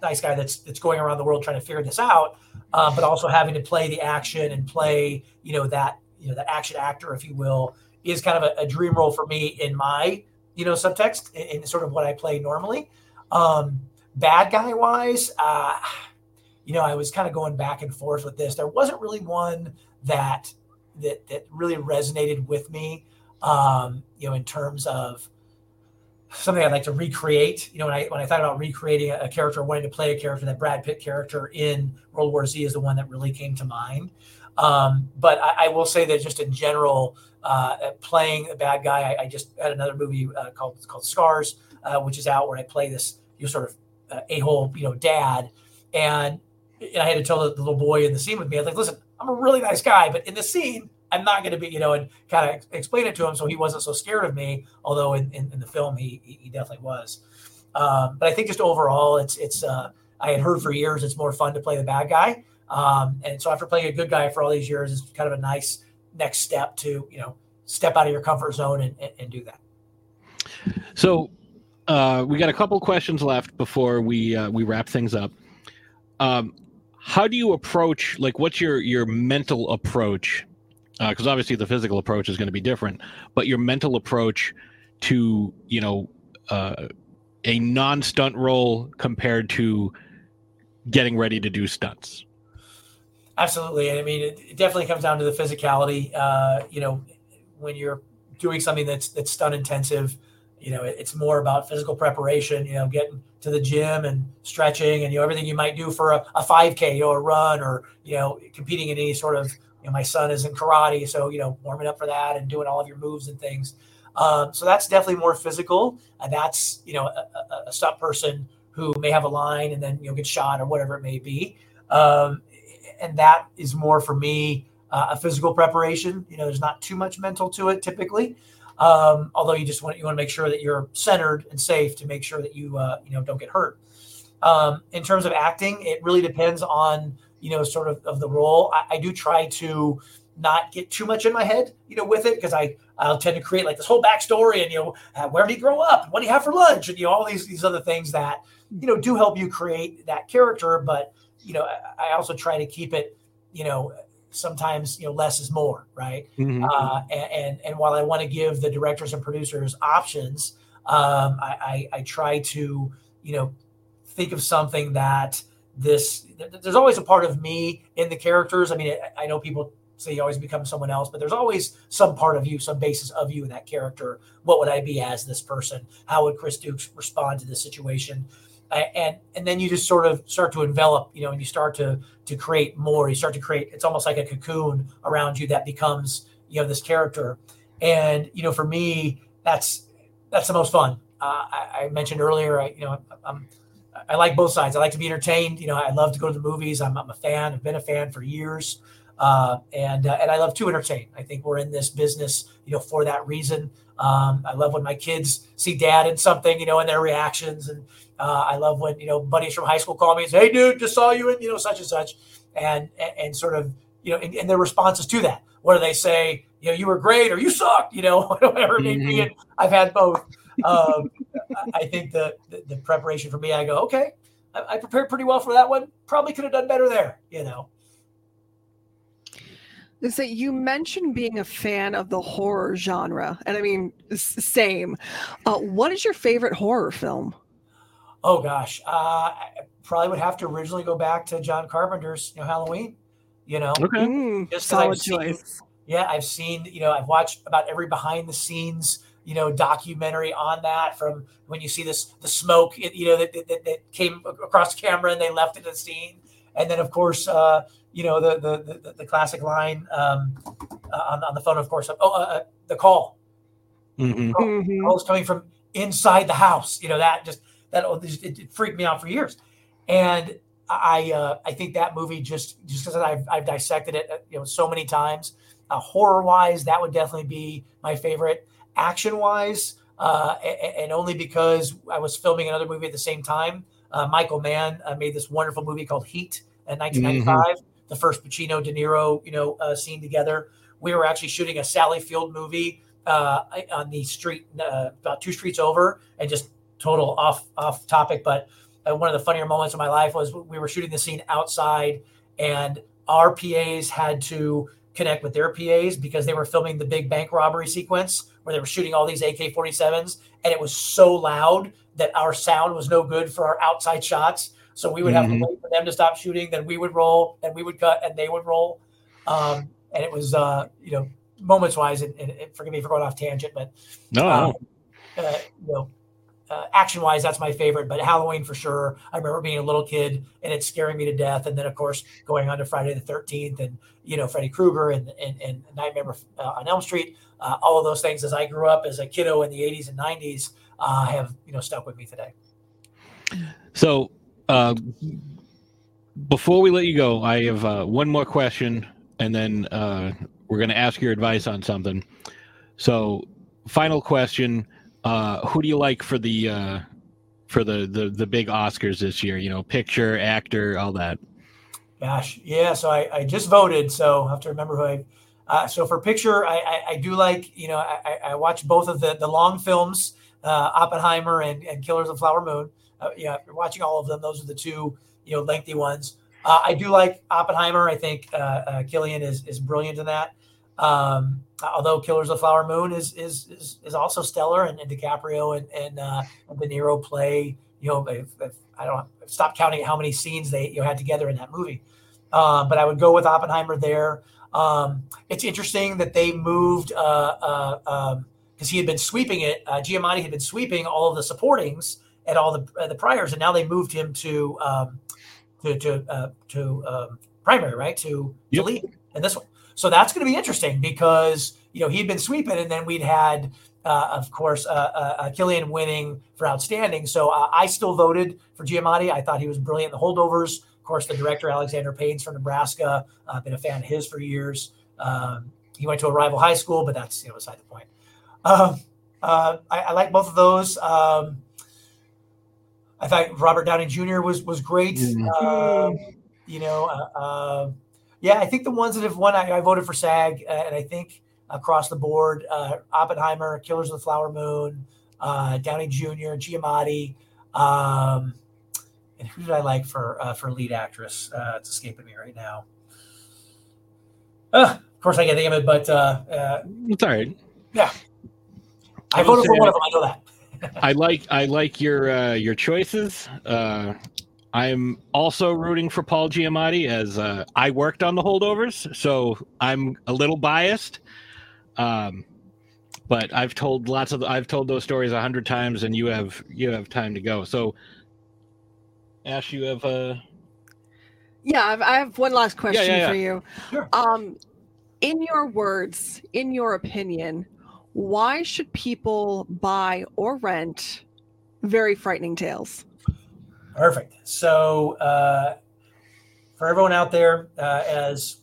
nice guy that's that's going around the world trying to figure this out, uh, but also having to play the action and play, you know, that you know that action actor, if you will, is kind of a, a dream role for me in my you know, subtext in, in sort of what I play normally. Um, bad guy wise, uh, you know, I was kind of going back and forth with this. There wasn't really one that that that really resonated with me. Um, you know, in terms of something I'd like to recreate. You know, when I when I thought about recreating a, a character, wanting to play a character, that Brad Pitt character in World War Z is the one that really came to mind. Um, but I, I, will say that just in general, uh, playing a bad guy, I, I just had another movie uh, called called Scars, uh, which is out where I play this you know, sort of uh, a hole you know dad, and and I had to tell the, the, little boy in the scene with me, I was like, listen, I'm a really nice guy, but in the scene, I'm not going to be, you know, and kind of explain it to him so he wasn't so scared of me. Although in, in, in the film, he, he definitely was. Um, but I think just overall, it's, it's, uh, I had heard for years it's more fun to play the bad guy. Um, and so after playing a good guy for all these years, it's kind of a nice next step to you know step out of your comfort zone and, and, and do that. So uh, we got a couple questions left before we uh, we wrap things up. Um, how do you approach like what's your your mental approach? Because uh, obviously the physical approach is going to be different, but your mental approach to you know uh, a non-stunt role compared to getting ready to do stunts? Absolutely. I mean, it, it definitely comes down to the physicality. Uh, you know, when you're doing something that's that's stunt intensive, you know, it, it's more about physical preparation. You know, getting to the gym and stretching, and you know everything you might do for a, a 5K, you know, a run, or you know, competing in any sort of. You know, my son is in karate, so you know, warming up for that and doing all of your moves and things. Um, so that's definitely more physical, and that's you know a, a, a stunt person who may have a line and then you know get shot or whatever it may be. Um, and that is more for me uh, a physical preparation. You know, there's not too much mental to it typically. Um, although you just want you want to make sure that you're centered and safe to make sure that you uh, you know don't get hurt. Um, in terms of acting, it really depends on you know sort of of the role. I, I do try to not get too much in my head, you know, with it because I I'll tend to create like this whole backstory and you know uh, where did he grow up, what do you have for lunch, and you know all these these other things that you know do help you create that character. But you know I also try to keep it, you know, sometimes you know less is more, right? Mhm. Uh, and, and and while I want to give the directors and producers options, um, I, I I try to you know think of something that this th- there's always a part of me in the characters. I mean, I, I know people say you always become someone else, but there's always some part of you, some basis of you in that character. What would I be as this person? How would Chris Dukes respond to this situation? And and then you just sort of start to envelop, you know, and you start to to create more. You start to create. It's almost like a cocoon around you that becomes, you know, this character. And you know, for me, that's that's the most fun. Uh, I, I mentioned earlier, I, you know, I'm I like both sides. I like to be entertained. You know, I love to go to the movies. I'm, I'm a fan. I've been a fan for years, uh, and uh, and I love to entertain. I think we're in this business, you know, for that reason. Um, I love when my kids see dad in something, you know, and their reactions, and uh, I love when you know buddies from high school call me and say, "Hey, dude, just saw you in you know such and such," and and, and sort of you know, and, and their responses to that. Whether they say, you know, you were great or you sucked, you know, whatever it may be. And I've had both. Um, I think the, the the preparation for me, I go, okay, I, I prepared pretty well for that one. Probably could have done better there, you know. Is that you mentioned being a fan of the horror genre, and I mean, same. Uh, what is your favorite horror film? Oh gosh, uh, I probably would have to originally go back to John Carpenter's, you know, Halloween. You know, Okay. Mm, Just 'cause I've solid seen- yeah, I've seen, you know, I've watched about every behind the scenes, you know, documentary on that from when you see this the smoke, you know, that, that, that came across camera and they left it in the scene, and then of course, uh, you know, the the the, the classic line um, uh, on, on the phone, of course, oh, uh, uh, the call, Mhm. Mhm. calls coming from inside the house. You know that just that oh, it, it freaked me out for years, and I uh, I think that movie just just because I've I've dissected it uh, you know so many times. Uh, horror wise, that would definitely be my favorite. Action wise, uh, a- a- and only because I was filming another movie at the same time. Uh, Michael Mann uh, made this wonderful movie called Heat in 1995, the first Pacino De Niro you know uh, scene together. We were actually shooting a Sally Field movie uh, on the street uh, about two streets over, and just total off off topic. But uh, one of the funnier moments of my life was we were shooting the scene outside, and our PAs had to connect with their PAs because they were filming the big bank robbery sequence where they were shooting all these AK 47s, and it was so loud that our sound was no good for our outside shots. So we would have Mhm. to wait for them to stop shooting, then we would roll, then we would cut, and they would roll. Um, and it was, uh, you know, moments wise, and, and, and forgive me for going off tangent, but No, um, uh, you know, uh, action wise, that's my favorite. But Halloween for sure. I remember being a little kid and it scaring me to death. And then of course going on to Friday the Thirteenth and you know Freddy Krueger and and, and Nightmare uh, on Elm Street. Uh, all of those things as I grew up as a kiddo in the '80s and '90s uh, have you know stuck with me today. So, uh, before we let you go, I have uh, one more question, and then uh, we're going to ask your advice on something. So, final question: uh, Who do you like for the uh, for the, the the big Oscars this year? You know, picture, actor, all that. Gosh, yeah. So I, I just voted, so I have to remember who I. Uh, so for picture, I, I, I do like you know I, I- watch both of the the long films, uh, Oppenheimer and, and Killers of Flower Moon. Uh, yeah, watching all of them. Those are the two you know lengthy ones. Uh, I do like Oppenheimer. I think uh, uh, Cillian is is brilliant in that. Um, although Killers of the Flower Moon is is is, is also stellar, and, and DiCaprio and and, uh, and De Niro play. You know, if, if, I don't stop counting how many scenes they you know, had together in that movie. Uh, but I would go with Oppenheimer there. Um, it's interesting that they moved because uh, uh, um, he had been sweeping it. Uh, Giamatti had been sweeping all of the supportings and all the uh, the priors, and now they moved him to um, to to uh, to um, primary, right? To, yep. to lead in this one. So that's going to be interesting because you know he'd been sweeping, and then we'd had, uh, of course, uh, uh, Cillian winning for outstanding. So uh, I still voted for Giamatti. I thought he was brilliant the holdovers. Of course, the director Alexander Payne's from Nebraska. I've been a fan of his for years. Um, he went to a rival high school, but that's you know beside the point. Um, uh, I, I, like both of those. Um, I thought Robert Downey Jr. was was great. Mm-hmm. you know, uh, uh, yeah, I think the ones that have won, I, I voted for SAG, uh, and I think across the board, uh, Oppenheimer, Killers of the Flower Moon, uh, Downey Jr., Giamatti, um, and who did I like for for lead actress? it's escaping me right now. of course, I can't think of it, but it's all right. Yeah, I, I voted for one of them. I know that. I like I like your uh, your choices. Uh, I'm also rooting for Paul Giamatti as uh, I worked on the holdovers, so I'm a little biased. Um, but I've told lots of I've told those stories a hundred times, and you have you have time to go. So, Ash, you have uh yeah, I've, I have one last question yeah, yeah, yeah. for you. Sure. Um, in your words, in your opinion, why should people buy or rent very frightening tales? Perfect. So, uh, for everyone out there, uh, as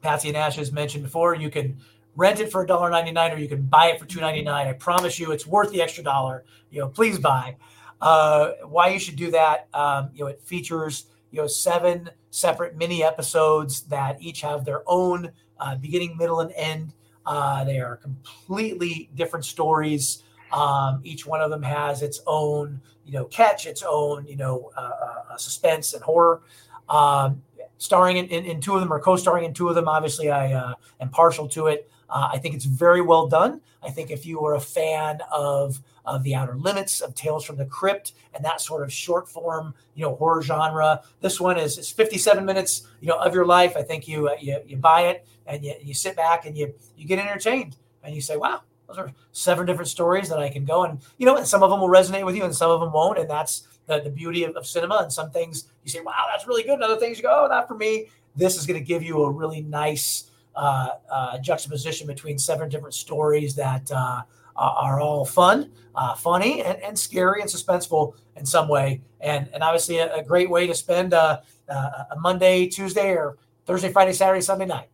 Patsy and Ash has mentioned before, you can rent it for $1.99 or you can buy it for $2.99. I promise you it's worth the extra dollar. You know, please buy. Uh, why you should do that, um, you know, it features, you know, seven separate mini episodes that each have their own uh, beginning, middle, and end. Uh, they are completely different stories. Um, each one of them has its own, you know, catch, its own, you know, uh, uh, suspense and horror. Um, starring in, in, in, two of them or co-starring in two of them. Obviously, I uh, am partial to it. Uh, I think it's very well done. I think if you are a fan of of the Outer Limits, of Tales from the Crypt, and that sort of short form, you know, horror genre, this one is, is 57 minutes, you know, of your life. I think you uh, you, you buy it and you, you sit back and you you get entertained and you say, wow, those are seven different stories that I can go and you know, and some of them will resonate with you and some of them won't, and that's the, the beauty of, of cinema. And some things you say, wow, that's really good. And other things you go, oh, not for me. This is going to give you a really nice uh, uh, juxtaposition between seven different stories that uh, are all fun, uh, funny, and, and, scary and suspenseful in some way. And and obviously a, a great way to spend uh, uh, a Monday, Tuesday, or Thursday, Friday, Saturday, Sunday night.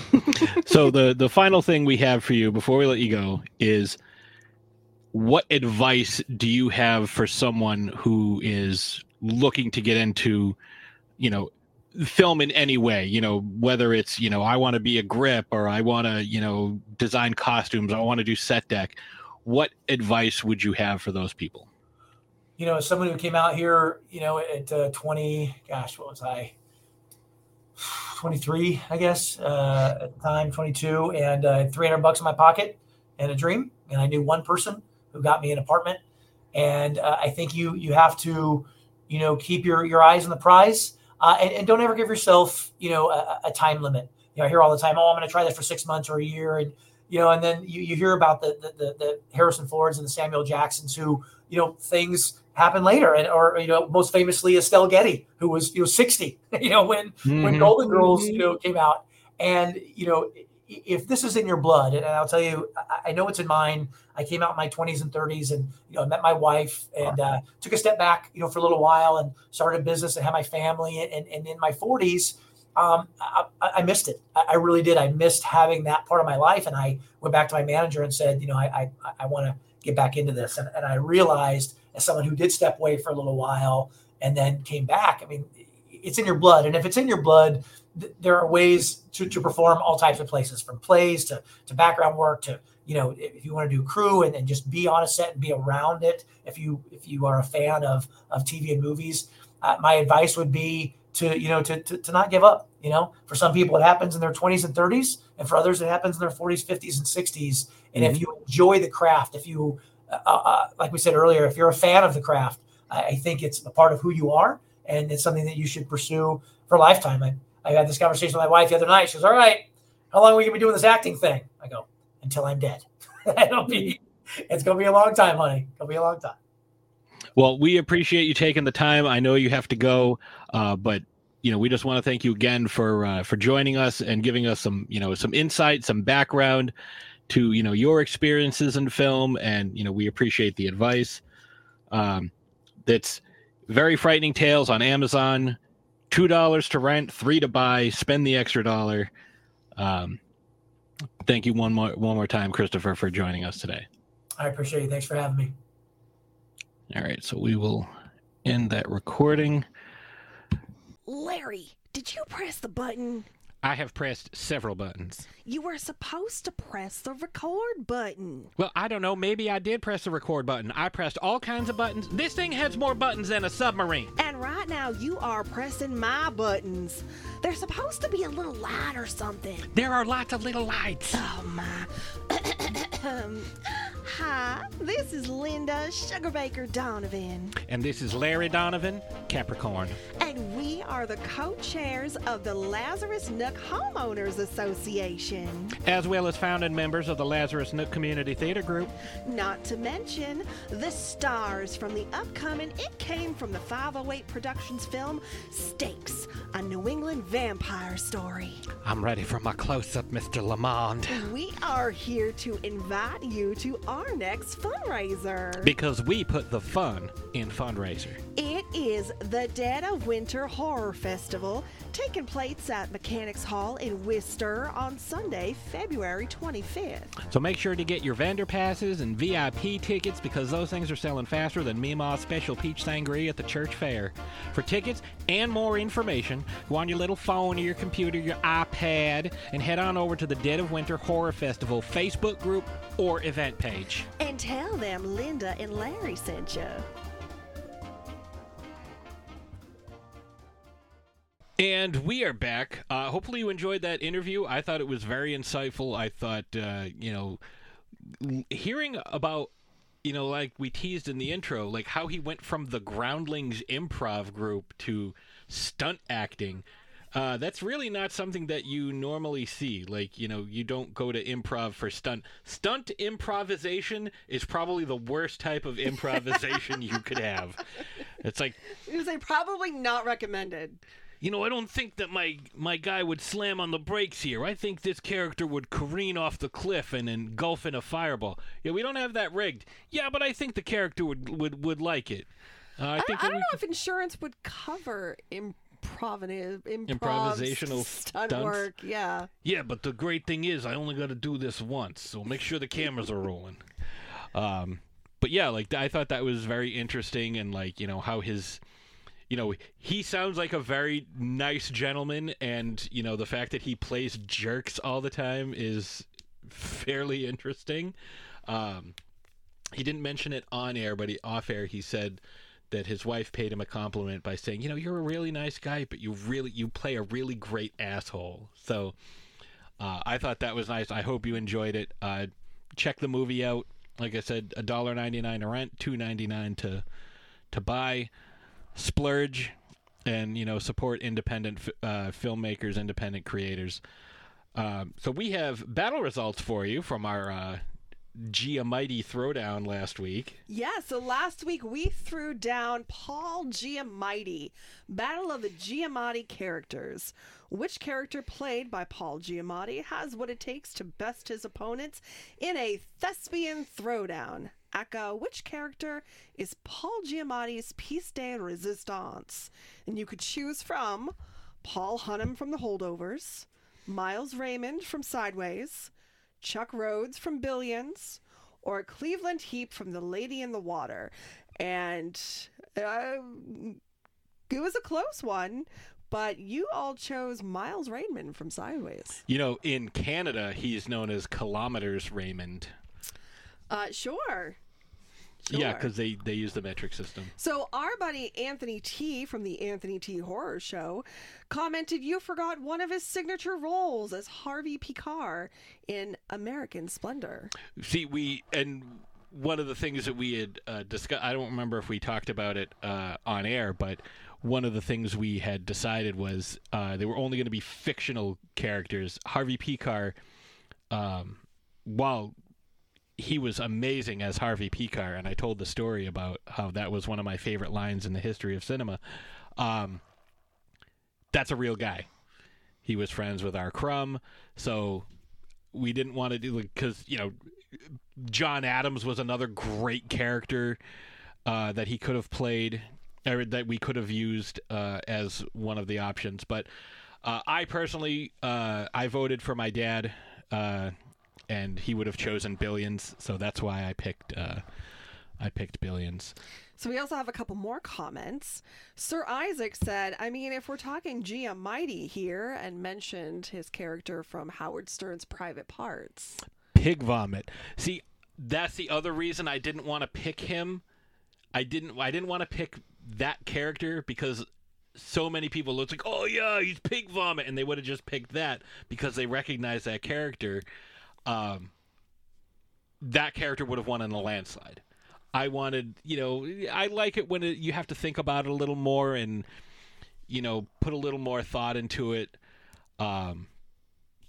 so the the final thing we have for you before we let you go is what advice do you have for someone who is looking to get into you know film in any way you know whether it's you know i want to be a grip or i want to you know design costumes i want to do set deck what advice would you have for those people? You know someone who came out here you know at uh, 20 gosh what was i? 23 i guess uh, at the time 22 and uh, 300 bucks in my pocket and a dream and i knew one person who got me an apartment and uh, i think you you have to you know keep your your eyes on the prize uh, and, and, don't ever give yourself, you know, a, a, time limit. You know, I hear all the time, oh, I'm going to try this for six months or a year, and you know, and then you, you hear about the, the, the the Harrison Fords and the Samuel Jacksons who, you know, things happen later, and or you know, most famously Estelle Getty, who was you know 60, you know, when mm-hmm. when Golden Girls you know came out, and you know, if this is in your blood, and I'll tell you, I know it's in mine. I came out in my 20s and 30s, and you know, met my wife, and uh, took a step back, you know, for a little while, and started a business, and had my family, and, and in my 40s, um, I, I, missed it. I, I, really did. I missed having that part of my life, and I went back to my manager and said, you know, I I, I want to get back into this, and, and I realized as someone who did step away for a little while and then came back. I mean, it's in your blood, and if it's in your blood there are ways to, to perform all types of places from plays to, to background work to you know if you want to do crew and, and just be on a set and be around it if you if you are a fan of of tv and movies uh, my advice would be to you know to, to, to not give up you know? For some people it happens in their 20s and 30s and for others it happens in their 40s 50s and 60s and if you enjoy the craft if you uh, uh, like we said earlier if you're a fan of the craft I, I think it's a part of who you are and it's something that you should pursue for a lifetime. I, I had this conversation with my wife the other night she goes all right how long are we gonna be doing this acting thing i go until i'm dead it'll be it's gonna be a long time honey it'll be a long time Well, we appreciate you taking the time. I know you have to go, uh, but you know we just want to thank you again for uh, for joining us and giving us some you know some insight, some background to you know your experiences in film, and you know we appreciate the advice. Um, that's very frightening tales on Amazon. Two dollars to rent, three to buy. Spend the extra dollar. Um, thank you one more one more time, Christopher, for joining us today. i appreciate you thanks for having me All right, so we will end that recording. Larry, did you press the button? I have pressed several buttons. You were supposed to press the record button. Well, I don't know. Maybe I did press the record button. I pressed all kinds of buttons. This thing has more buttons than a submarine. And right now you are pressing my buttons. They're supposed to be a little light or something. There are lots of little lights. Oh my. Hi, this is Linda Sugarbaker Donovan, And this is Larry Donovan, Capricorn. and we are the co chairs of the Lazarus Nook Homeowners Association. As well as founding members of the Lazarus Nook Community Theater Group. Not to mention the stars from the upcoming It Came from the 508 Productions film Stakes, a New England vampire story. I'm ready for my close up, Mr. Lamond. We are here to invite you to our next fundraiser. Because we put the fun in fundraiser. It is the Dead of Winter Horror Festival taking place at Mechanics Hall in Worcester on Sunday, February 25th. So make sure to get your vendor passes and VIP tickets because those things are selling faster than Mima's special peach sangria at the church fair. For tickets and more information, go on your little phone or your computer, your iPad, and head on over to the Dead of Winter Horror Festival Facebook group or event page. And tell them Linda and Larry sent you. And we are back. Uh, hopefully, you enjoyed that interview. I thought it was very insightful. I thought, uh, you know, hearing about, you know, like we teased in the intro, like how he went from the Groundlings improv group to stunt acting. Uh, that's really not something that you normally see. Like, you know, you don't go to improv for stunt. Stunt improvisation is probably the worst type of improvisation you could have. It's like, It was a probably not recommended. You know, I don't think that my my guy would slam on the brakes here. I think this character would careen off the cliff and engulf in a fireball. Yeah, we don't have that rigged. Yeah, but I think the character would would, would like it. Uh, I I, think I don't know could- if insurance would cover improv- improv Improvisational stunt stunts? work. Yeah. Yeah, but the great thing is, I only got to do this once, so make sure the cameras are rolling. Um, but yeah, like I thought that was very interesting, and like you know how his, you know, he sounds like a very nice gentleman, and you know the fact that he plays jerks all the time is fairly interesting. Um, he didn't mention it on air, but he, off air he said that his wife paid him a compliment by saying, "You know, you're a really nice guy, but you really you play a really great asshole." So uh, I thought that was nice. I hope you enjoyed it. Uh, check the movie out. Like I said, a dollar ninety nine to rent, two ninety nine to to buy. Splurge, and you know support independent uh, filmmakers, independent creators. Um, so we have battle results for you from our uh, Giamatti throwdown last week. Yeah, so last week we threw down Paul Giamatti, Battle of the Giamatti Characters. Which character played by Paul Giamatti has what it takes to best his opponents in a thespian throwdown? Aka, which character is Paul Giamatti's piece de resistance? And you could choose from Paul Hunham from The Holdovers, Miles Raymond from Sideways, Chuck Rhodes from Billions, or Cleveland Heep from The Lady in the Water. And uh, it was a close one, but you all chose Miles Raymond from Sideways. You know, in Canada, he's known as Kilometers Raymond. Uh, sure. Yeah, because they they use the metric system. So our buddy Anthony T from the Anthony T Horror Show commented you forgot one of his signature roles as Harvey Pekar in American Splendor. See, we and one of the things that we had uh, discussed. I don't remember if we talked about it uh, on air, but one of the things we had decided was uh, they were only going to be fictional characters. Harvey Pekar, um, while he was amazing as Harvey Pekar, and I told the story about how that was one of my favorite lines in the history of cinema. Um, that's a real guy. He was friends with R. Crumb, so we didn't want to do because you know John Adams was another great character uh, that he could have played or that we could have used uh, as one of the options. But uh, I personally, uh, I voted for my dad, uh, and he would have chosen Billions, so that's why I picked. Uh, I picked Billions. So we also have a couple more comments. Sir Isaac said, I mean, if we're talking Giamatti here, and mentioned his character from Howard Stern's Private Parts. Pig vomit. See, that's the other reason I didn't want to pick him. I didn't. I didn't want to pick that character because so many people looked like, oh yeah, he's pig vomit, and they would have just picked that because they recognize that character. Um, that character would have won in a landslide. I wanted, you know, I like it when it, you have to think about it a little more and, you know, put a little more thought into it. Um,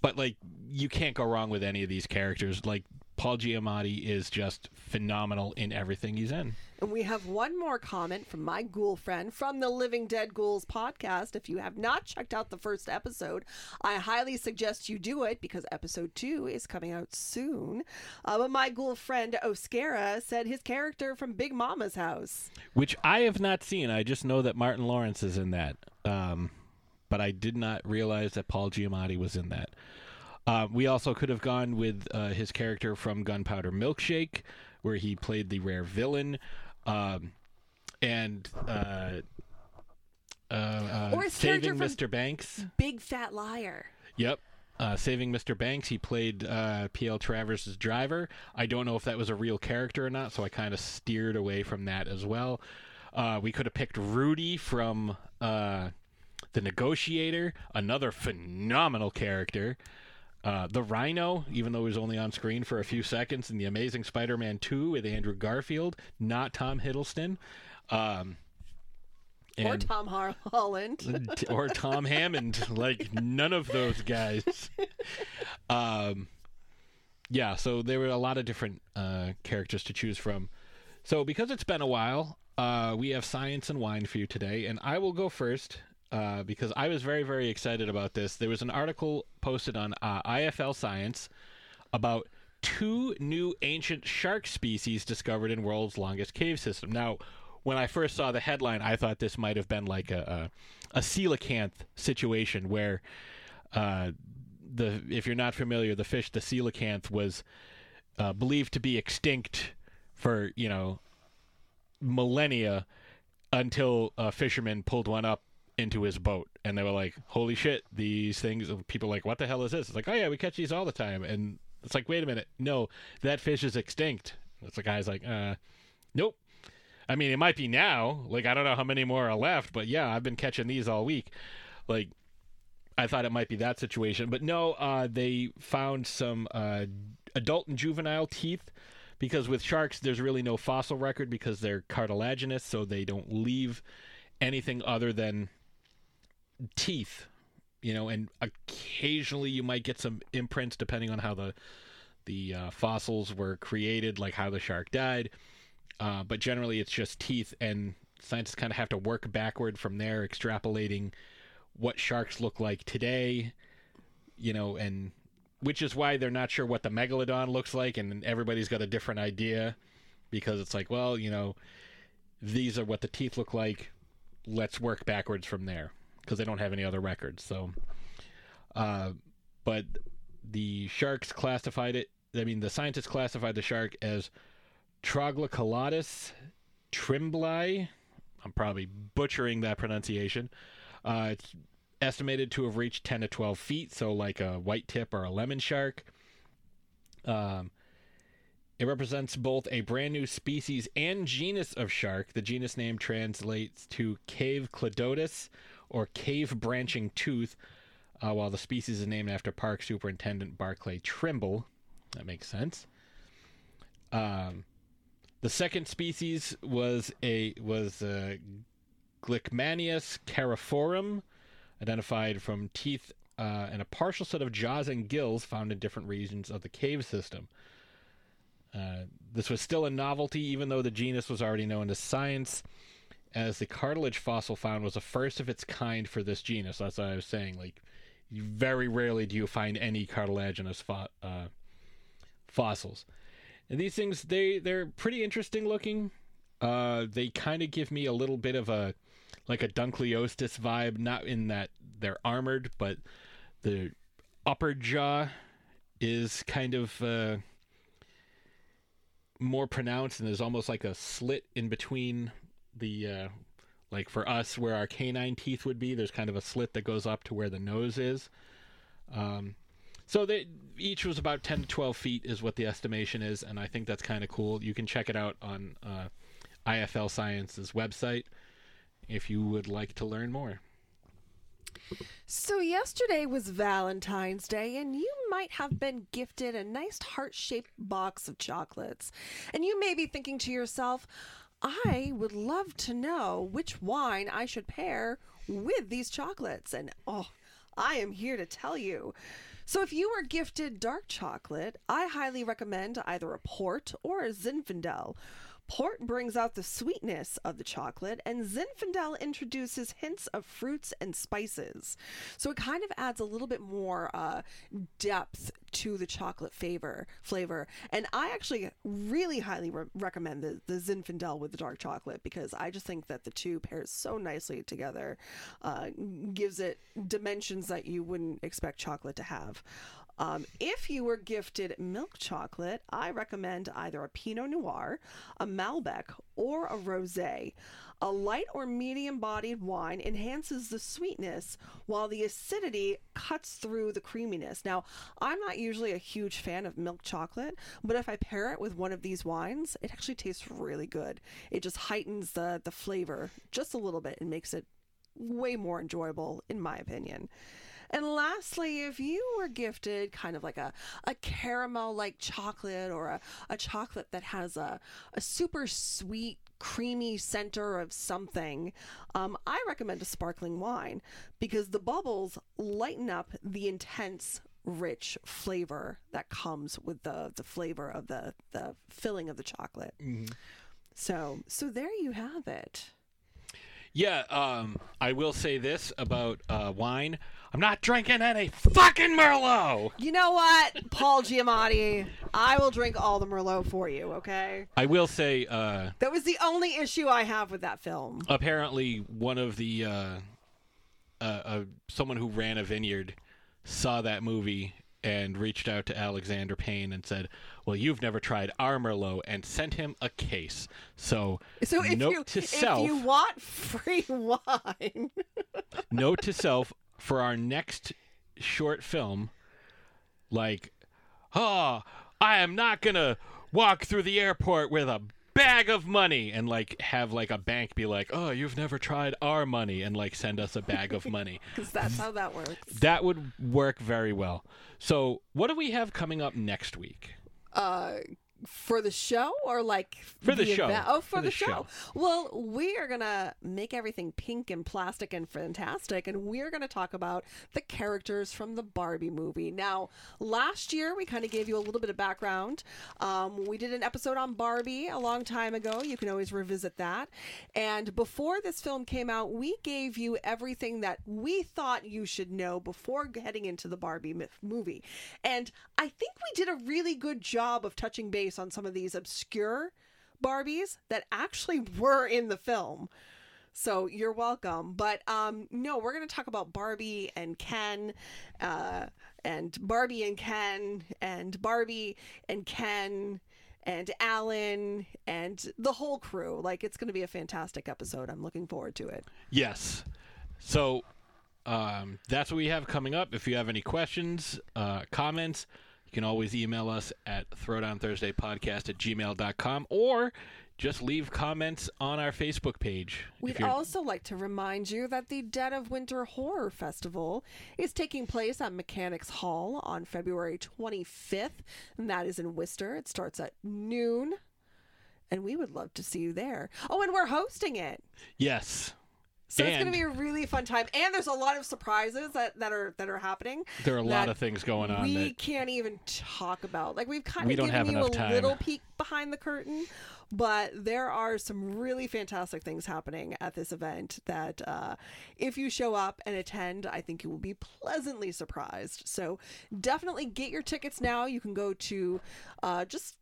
but like, you can't go wrong with any of these characters. Like Paul Giamatti is just phenomenal in everything he's in. And we have one more comment from my ghoul friend from the Living Dead Ghouls podcast. If you have not checked out the first episode, I highly suggest you do it because episode two is coming out soon. Uh, but my ghoul friend Oscara said his character from Big Mama's house. which I have not seen. I just know that Martin Lawrence is in that, um, but I did not realize that Paul Giamatti was in that. Uh, we also could have gone with uh, his character from Gunpowder Milkshake, where he played the rare villain, um, and uh, uh, uh, Or saving Mr. Banks. Big Fat Liar. Yep. Uh, Saving Mr. Banks, he played uh, P.L. Travers' driver. I don't know if that was a real character or not, so I kind of steered away from that as well. Uh, we could have picked Rudy from uh, The Negotiator, another phenomenal character. Uh, the Rhino, even though he was only on screen for a few seconds in The Amazing Spider Man 2 with Andrew Garfield, not Tom Hiddleston. Um, or Tom Har- Holland. Or Tom Hammond, like none of those guys. Um, yeah, so there were a lot of different uh, characters to choose from. So because it's been a while, uh, we have science and wine for you today, and I will go first uh, because I was very very excited about this. There was an article posted on uh, IFL Science about two new ancient shark species discovered in world's longest cave system. Now, when I first saw the headline, I thought this might have been like a a, a coelacanth situation where uh, the if you're not familiar, the fish, the coelacanth, was uh, believed to be extinct for you know millennia until a fisherman pulled one up into his boat and they were like holy shit these things people like what the hell is this? It's like oh yeah we catch these all the time and it's like wait a minute no that fish is extinct. It's the guy's like uh nope. I mean it might be now like i don't know how many more are left but yeah i've been catching these all week. Like I thought it might be that situation, but no. Uh, they found some uh, adult and juvenile teeth because with sharks, there's really no fossil record because they're cartilaginous, so they don't leave anything other than teeth. You know, and occasionally you might get some imprints depending on how the the uh, fossils were created, like how the shark died. Uh, but generally, it's just teeth, and scientists kind of have to work backward from there, extrapolating what sharks look like today, you know, and which is why they're not sure what the megalodon looks like, and everybody's got a different idea because it's like, well, you know, these are what the teeth look like. Let's work backwards from there because they don't have any other records. So, uh, but the sharks classified it. I mean, the scientists classified the shark as Troglodytes trimbli. I'm probably butchering that pronunciation. Uh, it's estimated to have reached 10 to 12 feet, so like a white tip or a lemon shark. Um, It represents both a brand new species and genus of shark. The genus name translates to cave cladotus or cave branching tooth, uh, while the species is named after Park Superintendent Barclay Trimble. That makes sense. Um, the second species was a was uh, Glikmanius careforum, identified from teeth uh, and a partial set of jaws and gills found in different regions of the cave system. Uh, this was still a novelty, even though the genus was already known to science, as the cartilage fossil found was the first of its kind for this genus. That's what I was saying. Like, very rarely do you find any cartilaginous fo- uh, fossils. And these things, they they're pretty interesting looking. Uh, they kind of give me a little bit of a like a Dunkleosteus vibe, not in that they're armored, but the upper jaw is kind of uh, more pronounced, and there's almost like a slit in between the uh, like for us where our canine teeth would be. There's kind of a slit that goes up to where the nose is. Um, so they each was about 10 to 12 feet is what the estimation is, and I think that's kind of cool. You can check it out on uh, IFL Science's website if you would like to learn more. So, yesterday was Valentine's Day, and you might have been gifted a nice heart shaped box of chocolates. And you may be thinking to yourself, I would love to know which wine I should pair with these chocolates. And oh, I am here to tell you. So, if you are gifted dark chocolate, I highly recommend either a port or a Zinfandel. Port brings out the sweetness of the chocolate, and Zinfandel introduces hints of fruits and spices. So it kind of adds a little bit more uh, depth to the chocolate flavor. Flavor, and I actually really highly re- recommend the, the Zinfandel with the dark chocolate because I just think that the two pairs so nicely together, uh, gives it dimensions that you wouldn't expect chocolate to have. Um, if you were gifted milk chocolate, I recommend either a Pinot Noir, a Malbec, or a Rosé. A light or medium bodied wine enhances the sweetness while the acidity cuts through the creaminess. Now, I'm not usually a huge fan of milk chocolate, but if I pair it with one of these wines, it actually tastes really good. It just heightens the, the flavor just a little bit and makes it way more enjoyable, in my opinion. And lastly, if you were gifted kind of like a, a caramel like chocolate or a, a chocolate that has a, a super sweet, creamy center of something, um, I recommend a sparkling wine because the bubbles lighten up the intense rich flavor that comes with the the flavor of the the filling of the chocolate. So so there you have it. Yeah, um, I will say this about uh, wine. I'm not drinking any fucking Merlot. You know what, Paul Giamatti? I will drink all the Merlot for you, okay? I will say, uh, That was the only issue I have with that film. apparently, one of the uh, uh, uh, someone who ran a vineyard saw that movie and reached out to Alexander Payne and said, "Well, you've never tried our Merlot," and sent him a case. So, So if note you to if self, you want free wine, note to self for our next short film like oh i am not gonna walk through the airport with a bag of money and like have like a bank be like oh you've never tried our money and like send us a bag of money. Because that's how that works. that would work very well. So what do we have coming up next week? Uh, for the show or like For the show. event? Oh, for, For the, the show. show. Well, we are gonna make everything pink and plastic and fantastic, and we're gonna talk about the characters from the Barbie movie. Now, last year we kind of gave you a little bit of background. Um, we did an episode on Barbie a long time ago. You can always revisit that. And before this film came out, we gave you everything that we thought you should know before heading into the Barbie movie. And I think we did a really good job of touching base on some of these obscure Barbies that actually were in the film. So you're welcome. But um, no, we're going to talk about Barbie and Ken, uh, and Barbie and Ken, and Barbie and Ken, and Alan, and the whole crew. Like, it's going to be a fantastic episode. I'm looking forward to it. yes so um, that's what we have coming up if you have any questions uh, comments you can always email us at throwdownthursdaypodcast at gmail.com or just leave comments on our Facebook page. We'd also like to remind you that the Dead of Winter Horror Festival is taking place at Mechanics Hall on February 25th, and that is in Worcester. It starts at noon, and we would love to see you there. Oh, and we're hosting it. yes. So it's going to be a really fun time, and there's a lot of surprises that, that are that are happening. There are a lot of things going on We that- can't even talk about. Like we've kind We of given you a time. little peek behind the curtain, but there are some really fantastic things happening at this event. That uh, if you show up and attend, I think you will be pleasantly surprised. So definitely get your tickets now. You can go to uh, just.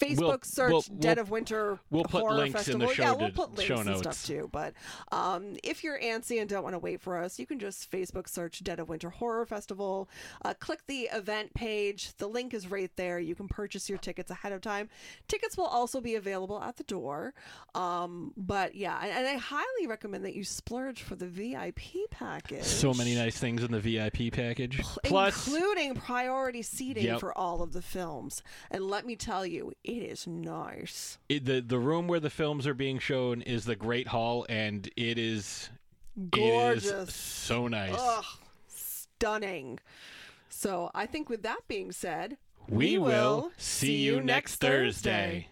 Facebook We'll- search we'll- Dead we'll- of Winter we'll put Horror links in Festival. the show yeah, we'll put links and stuff too. But um, if you're antsy and don't want to wait for us, you can just Facebook search Dead of Winter Horror Festival. Uh, click the event page. The link is right there. You can purchase your tickets ahead of time. Tickets will also be available at the door. Um, but yeah, and, and I highly recommend that you splurge for the VIP package. So many nice things in the VIP package. Plus, including priority seating Yep. for all of the films. And let me tell you, it is nice. it, the the room where the films are being shown is the Great Hall, and it is It is Gorgeous. so nice. Ugh, stunning. So I think with that being said, we will see you next Thursday.